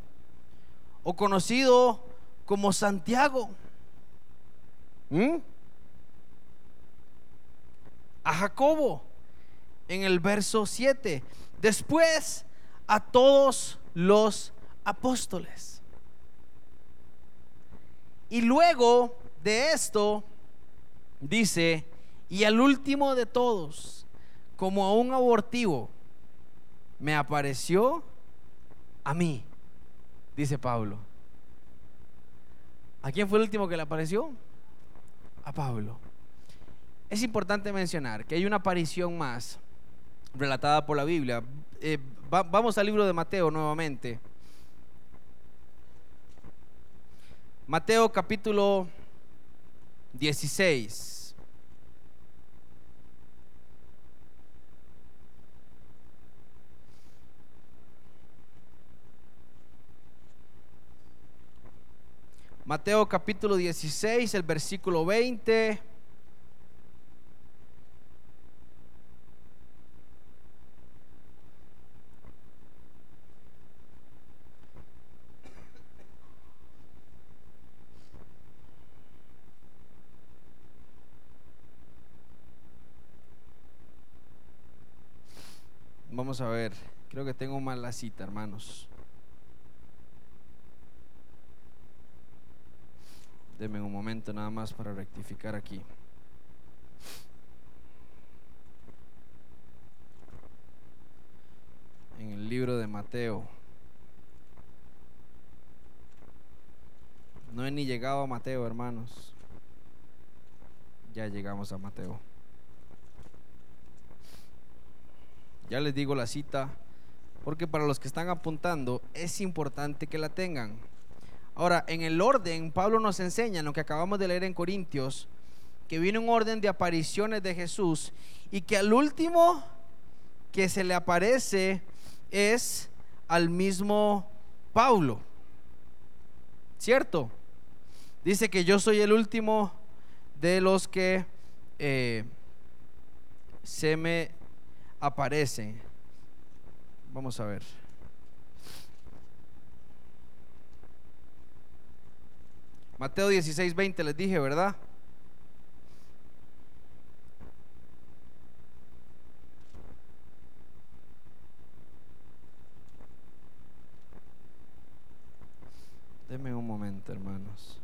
A: o conocido como Santiago. ¿Mm? A Jacobo en el verso 7. Después a todos los apóstoles. Y luego de esto dice, y al último de todos, como a un abortivo, me apareció a mí, dice Pablo. ¿A quién fue el último que le apareció? A Pablo. Es importante mencionar que hay una aparición más relatada por la Biblia. Eh, vamos al libro de Mateo nuevamente. Mateo capítulo 16. Mateo capítulo 16, el versículo 20. Vamos a ver, creo que tengo mal la cita, hermanos. Deme un momento nada más para rectificar aquí. En el libro de Mateo. No he ni llegado a Mateo, hermanos. Ya llegamos a Mateo. Ya les digo la cita, porque para los que están apuntando es importante que la tengan. Ahora, en el orden, Pablo nos enseña, en lo que acabamos de leer en Corintios, que viene un orden de apariciones de Jesús y que al último que se le aparece es al mismo Pablo. ¿Cierto? Dice que yo soy el último de los que eh, se me aparecen. Vamos a ver. Mateo 16, 20 les dije, ¿verdad? Deme un momento, hermanos.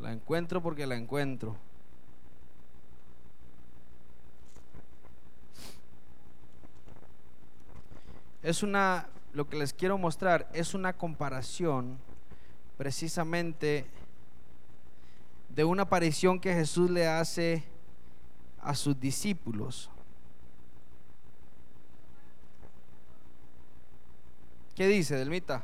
A: La encuentro porque la encuentro. Es una lo que les quiero mostrar es una comparación precisamente de una aparición que Jesús le hace a sus discípulos. ¿Qué dice, Delmita?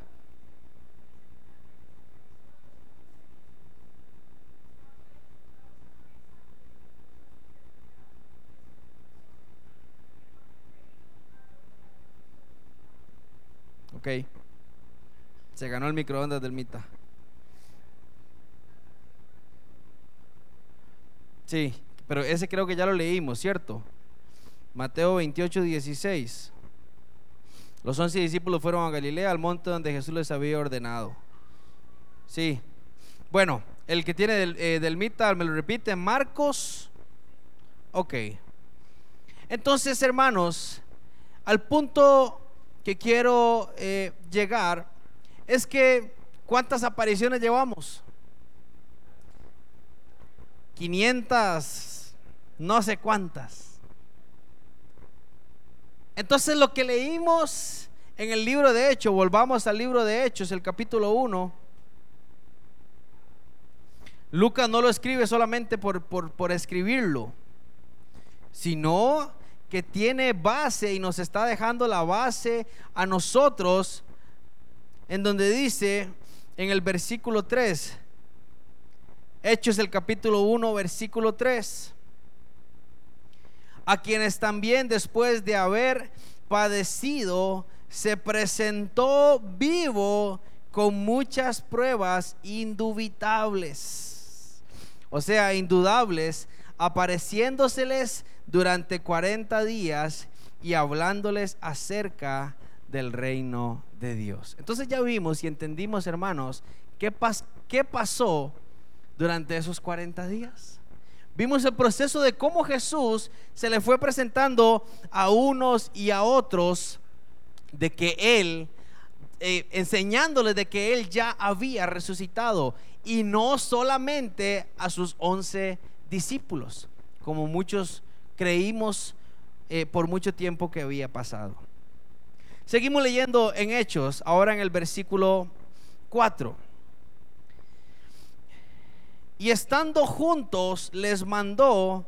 A: Ok. Se ganó el microondas del Mita. Sí, pero ese creo que ya lo leímos, ¿cierto? Mateo 28, 16. Los once discípulos fueron a Galilea, al monte donde Jesús les había ordenado. Sí. Bueno, el que tiene del, eh, me lo repite, Marcos. Ok. Entonces, hermanos, al punto que quiero eh, llegar es que ¿cuántas apariciones llevamos? 500, no sé cuántas. Entonces lo que leímos en el libro de Hechos, volvamos al libro de Hechos, el capítulo 1. Lucas no lo escribe solamente por, por, por escribirlo, sino que tiene base y nos está dejando la base a nosotros, en donde dice en el versículo 3, Hechos el capítulo 1, versículo 3, a quienes también después de haber padecido, se presentó vivo con muchas pruebas indubitables, o sea, indudables, apareciéndoseles durante 40 días y hablándoles acerca del reino de Dios. Entonces ya vimos y entendimos, hermanos, qué, qué pasó durante esos 40 días. Vimos el proceso de cómo Jesús se le fue presentando a unos y a otros de que Él, eh, enseñándoles de que Él ya había resucitado y no solamente a sus once discípulos, como muchos creímos eh, por mucho tiempo que había pasado. Seguimos leyendo en Hechos, ahora en el versículo 4. Y estando juntos les mandó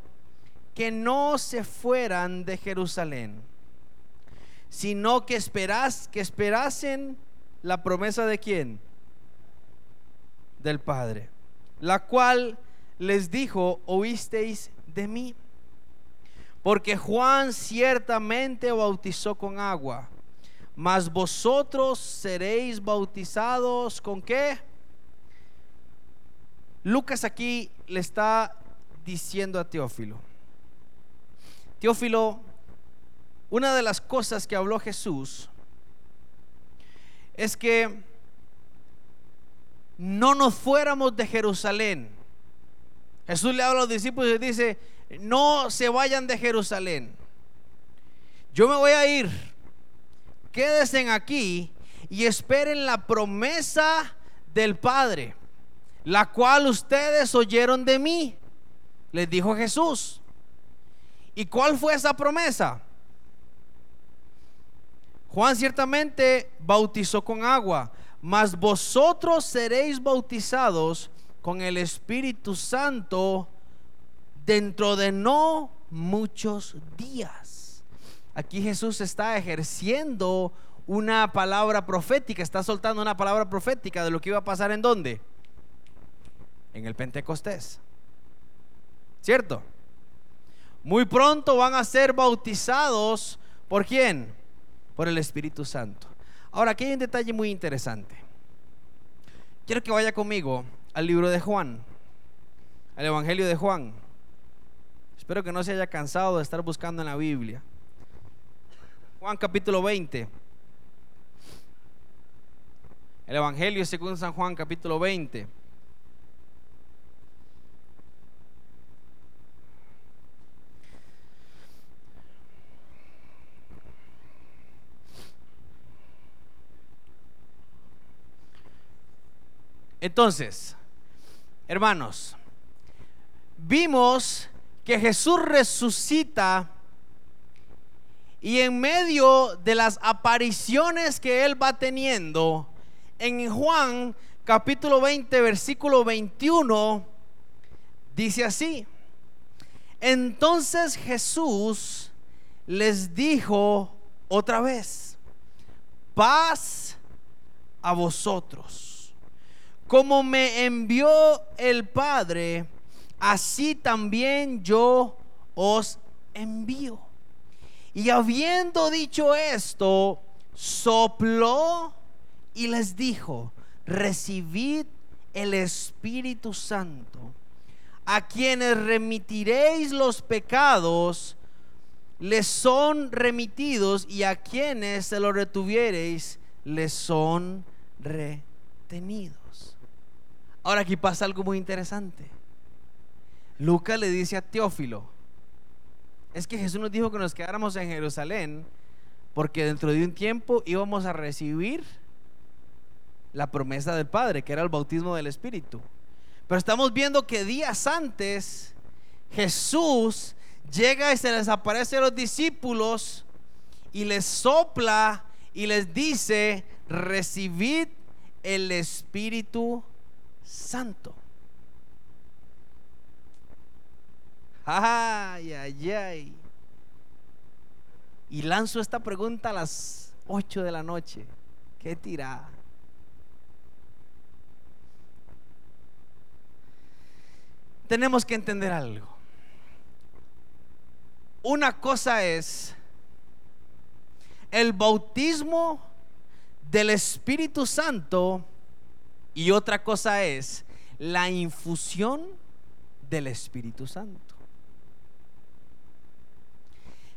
A: que no se fueran de Jerusalén, sino que esperas que esperasen la promesa de quién? Del Padre, la cual les dijo, oísteis de mí. Porque Juan ciertamente bautizó con agua, mas vosotros seréis bautizados con qué? Lucas aquí le está diciendo a Teófilo. Teófilo, una de las cosas que habló Jesús es que no nos fuéramos de Jerusalén. Jesús le habla a los discípulos y dice, no se vayan de Jerusalén. Yo me voy a ir. Quédense aquí y esperen la promesa del Padre, la cual ustedes oyeron de mí, les dijo Jesús. ¿Y cuál fue esa promesa? Juan ciertamente bautizó con agua, mas vosotros seréis bautizados con el Espíritu Santo dentro de no muchos días. Aquí Jesús está ejerciendo una palabra profética, está soltando una palabra profética de lo que iba a pasar en dónde? En el Pentecostés. ¿Cierto? Muy pronto van a ser bautizados por quién? Por el Espíritu Santo. Ahora, aquí hay un detalle muy interesante. Quiero que vaya conmigo al libro de Juan, al Evangelio de Juan. Espero que no se haya cansado de estar buscando en la Biblia. Juan capítulo 20. El Evangelio según San Juan capítulo 20. Entonces, hermanos, vimos que Jesús resucita Y en medio de las apariciones que él va teniendo, en Juan capítulo 20, versículo 21, dice así. Entonces Jesús les dijo otra vez, paz a vosotros. Como me envió el Padre, así también yo os envío. Y habiendo dicho esto, sopló y les dijo, recibid el Espíritu Santo. A quienes remitiréis los pecados, les son remitidos y a quienes se los retuviereis, les son retenidos. Ahora aquí pasa algo muy interesante. Lucas le dice a Teófilo, es que Jesús nos dijo que nos quedáramos en Jerusalén porque dentro de un tiempo íbamos a recibir la promesa del Padre, que era el bautismo del Espíritu. Pero estamos viendo que días antes Jesús llega y se les aparece a los discípulos y les sopla y les dice, recibid el Espíritu Santo. Ay, ay, ay. Y lanzo esta pregunta a las 8 de la noche. ¿Qué tirada? Tenemos que entender algo. Una cosa es el bautismo del Espíritu Santo y otra cosa es la infusión del Espíritu Santo.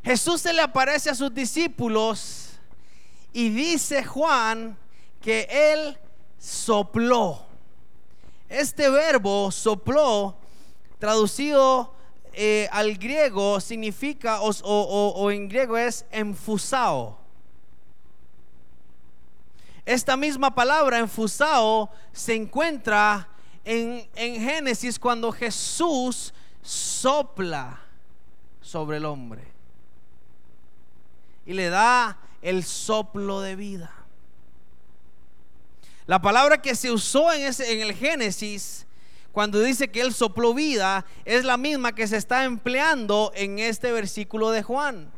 A: Jesús se le aparece a sus discípulos y dice Juan que él sopló. Este verbo sopló, traducido eh, al griego, significa, o, en griego es enfusao. Esta misma palabra enfusao se encuentra en, en Génesis cuando Jesús sopla sobre el hombre y le da el soplo de vida. La palabra que se usó en, ese, en el Génesis, cuando dice que él sopló vida, es la misma que se está empleando en este versículo de Juan.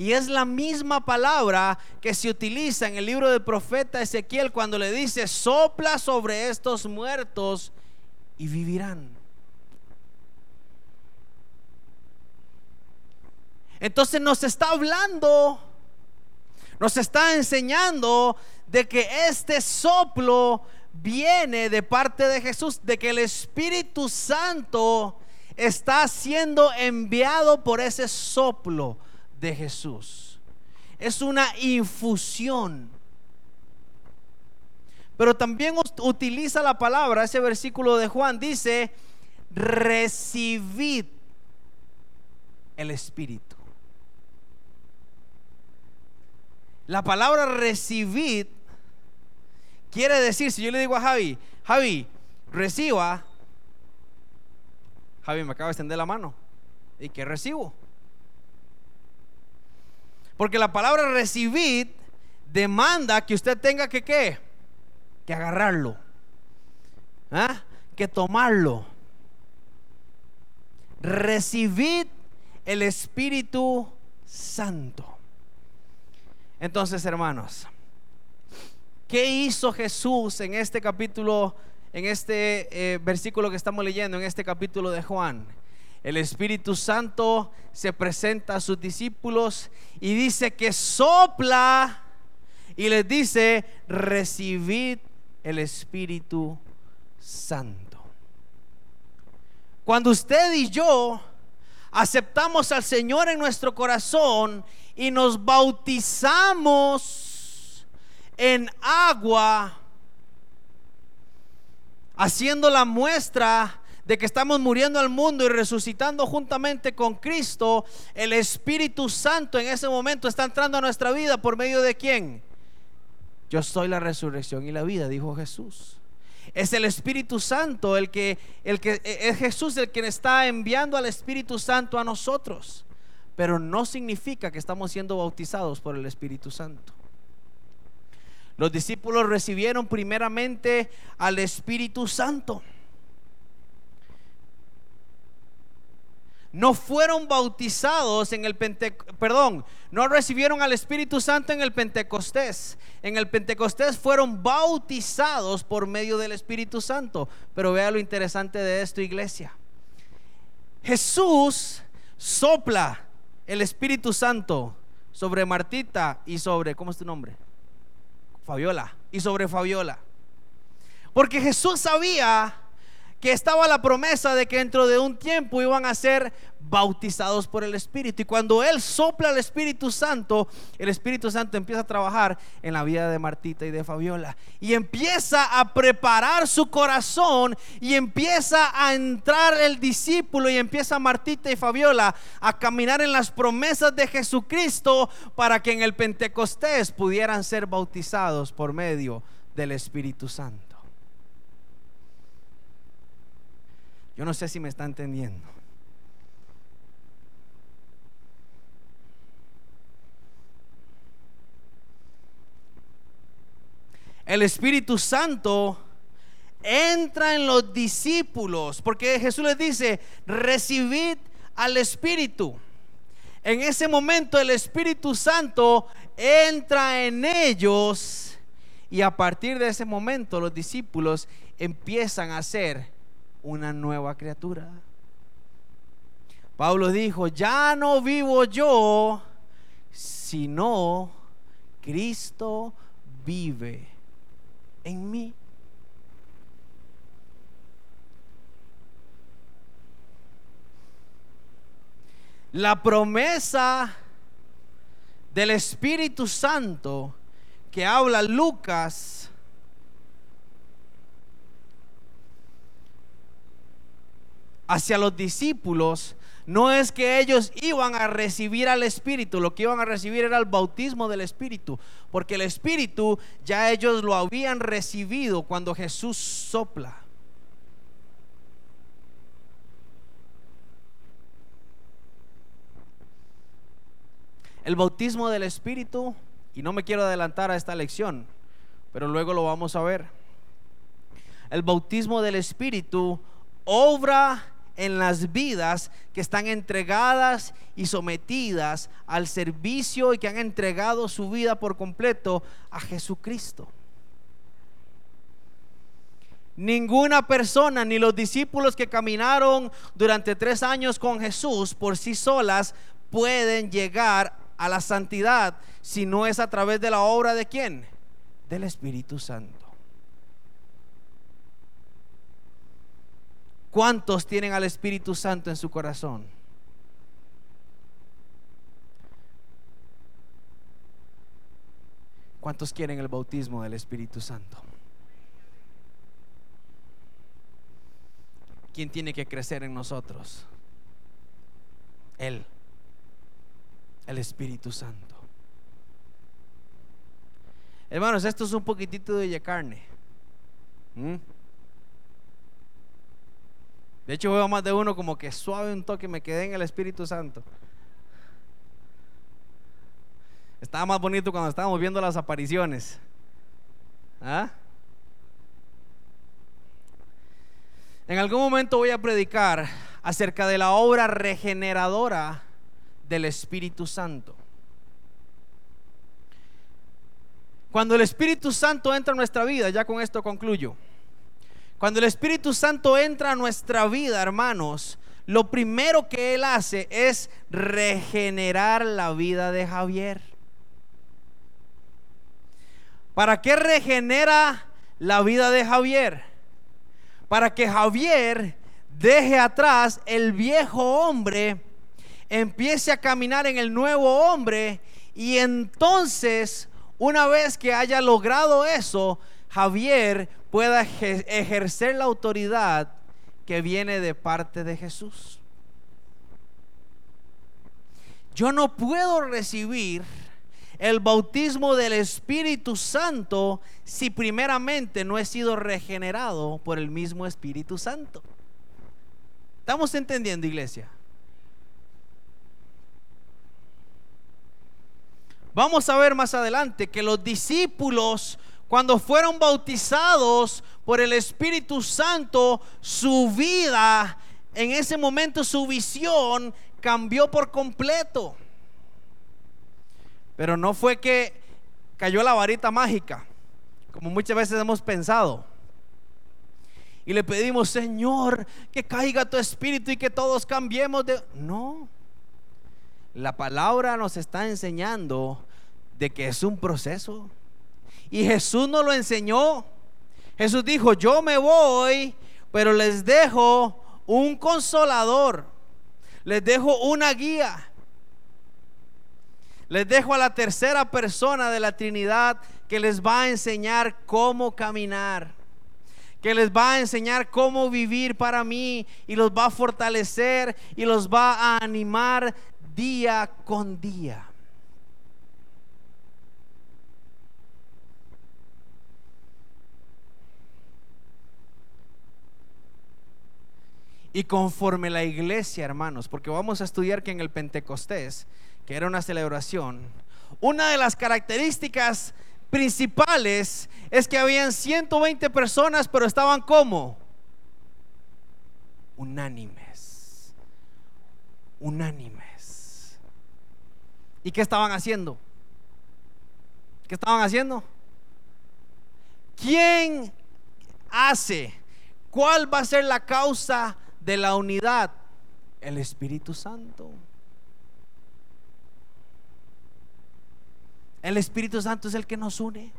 A: Y es la misma palabra que se utiliza en el libro del profeta Ezequiel cuando le dice, sopla sobre estos muertos y vivirán. Entonces nos está hablando, nos está enseñando de que este soplo viene de parte de Jesús, de que el Espíritu Santo está siendo enviado por ese soplo de Jesús. Es una infusión. Pero también utiliza la palabra, ese versículo de Juan dice, recibid el Espíritu. La palabra recibir quiere decir, si yo le digo a Javi, Javi, reciba, Javi me acaba de extender la mano. ¿Y qué recibo? Porque la palabra recibir demanda que usted tenga que qué? Que agarrarlo. ¿Ah? Que tomarlo. Recibid el Espíritu Santo. Entonces, hermanos, ¿qué hizo Jesús en este capítulo, en este eh, versículo que estamos leyendo, en este capítulo de Juan? El Espíritu Santo se presenta a sus discípulos y dice que sopla y les dice, recibid el Espíritu Santo. Cuando usted y yo aceptamos al Señor en nuestro corazón y nos bautizamos en agua, haciendo la muestra de que estamos muriendo al mundo y resucitando juntamente con Cristo, el Espíritu Santo en ese momento está entrando a nuestra vida por medio de quién? Yo soy la resurrección y la vida, dijo Jesús. Es el Espíritu Santo el que, el que es Jesús el quien está enviando al Espíritu Santo a nosotros. pero no significa que estamos siendo bautizados por el Espíritu Santo. Los discípulos recibieron primeramente al Espíritu Santo. No fueron bautizados en el Pentecostés, perdón, no recibieron al Espíritu Santo en el Pentecostés. En el Pentecostés fueron bautizados por medio del Espíritu Santo. Pero vea lo interesante de esto, iglesia. Jesús sopla el Espíritu Santo sobre Martita y sobre, ¿cómo es tu nombre? Fabiola. Y sobre Fabiola. Porque Jesús sabía que estaba la promesa de que dentro de un tiempo iban a ser bautizados por el Espíritu. Y cuando Él sopla el Espíritu Santo, el Espíritu Santo empieza a trabajar en la vida de Martita y de Fabiola. Y empieza a preparar su corazón y empieza a entrar el discípulo y empieza Martita y Fabiola a caminar en las promesas de Jesucristo para que en el Pentecostés pudieran ser bautizados por medio del Espíritu Santo. Yo no sé si me está entendiendo. El Espíritu Santo entra en los discípulos, porque Jesús les dice, recibid al Espíritu. En ese momento el Espíritu Santo entra en ellos y a partir de ese momento los discípulos empiezan a ser una nueva criatura. Pablo dijo, ya no vivo yo, sino Cristo vive en mí. La promesa del Espíritu Santo que habla Lucas hacia los discípulos no es que ellos iban a recibir al Espíritu, lo que iban a recibir era el bautismo del Espíritu, porque el Espíritu ya ellos lo habían recibido cuando Jesús sopla. El bautismo del Espíritu, y no me quiero adelantar a esta lección, pero luego lo vamos a ver. El bautismo del Espíritu obra en las vidas que están entregadas y sometidas al servicio y que han entregado su vida por completo a Jesucristo. Ninguna persona, ni los discípulos que caminaron durante tres años con Jesús por sí solas, pueden llegar a la santidad si no es a través de la obra de quién? Del Espíritu Santo. ¿Cuántos tienen al Espíritu Santo en su corazón? ¿Cuántos quieren el bautismo del Espíritu Santo? ¿Quién tiene que crecer en nosotros? Él, el Espíritu Santo. Hermanos, esto es un poquitito de carne. ¿Mm? De hecho, veo más de uno como que suave un toque, me quedé en el Espíritu Santo. Estaba más bonito cuando estábamos viendo las apariciones. ¿Ah? En algún momento voy a predicar acerca de la obra regeneradora del Espíritu Santo. Cuando el Espíritu Santo entra en nuestra vida, ya con esto concluyo. Cuando el Espíritu Santo entra a nuestra vida, hermanos, lo primero que Él hace es regenerar la vida de Javier. ¿Para qué regenera la vida de Javier? Para que Javier deje atrás el viejo hombre, empiece a caminar en el nuevo hombre y entonces, una vez que haya logrado eso, Javier pueda ejercer la autoridad que viene de parte de Jesús. Yo no puedo recibir el bautismo del Espíritu Santo si primeramente no he sido regenerado por el mismo Espíritu Santo. ¿Estamos entendiendo, iglesia? Vamos a ver más adelante que los discípulos, cuando fueron bautizados por el Espíritu Santo, su vida, en ese momento su visión cambió por completo. Pero no fue que cayó la varita mágica, como muchas veces hemos pensado. Y le pedimos, Señor, que caiga tu espíritu y que todos cambiemos de... No. La palabra nos está enseñando de que es un proceso. Y Jesús nos lo enseñó. Jesús dijo, yo me voy, pero les dejo un consolador. Les dejo una guía les dejo a la tercera persona de la Trinidad que les va a enseñar cómo caminar, que les va a enseñar cómo vivir para mí y los va a fortalecer y los va a animar día con día. Y conforme la iglesia, hermanos, porque vamos a estudiar que en el Pentecostés que era una celebración, una de las características principales es que habían 120 personas, pero estaban como unánimes. Unánimes. ¿Y qué estaban haciendo? ¿Qué estaban haciendo? ¿Quién hace? ¿Cuál va a ser la causa de la unidad? El Espíritu Santo. El Espíritu Santo es el que nos une.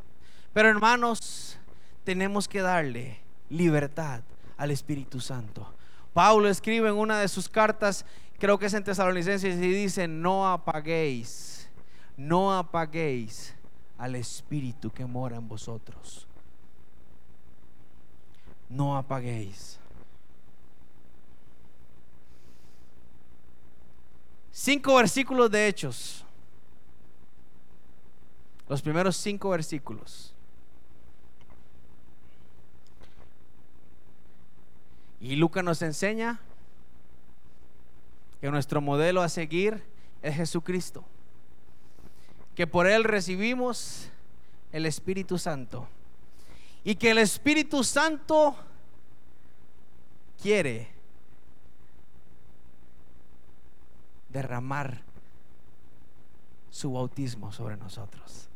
A: Pero hermanos, tenemos que darle libertad al Espíritu Santo. Pablo escribe en una de sus cartas, creo que es en Tesalonicenses, y dice, no apaguéis, no apaguéis al Espíritu que mora en vosotros. No apaguéis. Cinco versículos de Hechos los primeros cinco versículos. Y Lucas nos enseña que nuestro modelo a seguir es Jesucristo, que por Él recibimos el Espíritu Santo y que el Espíritu Santo quiere derramar su bautismo sobre nosotros.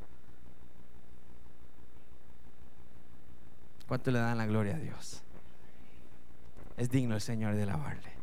A: ¿Cuánto le dan la gloria a Dios? Es digno el Señor de alabarle.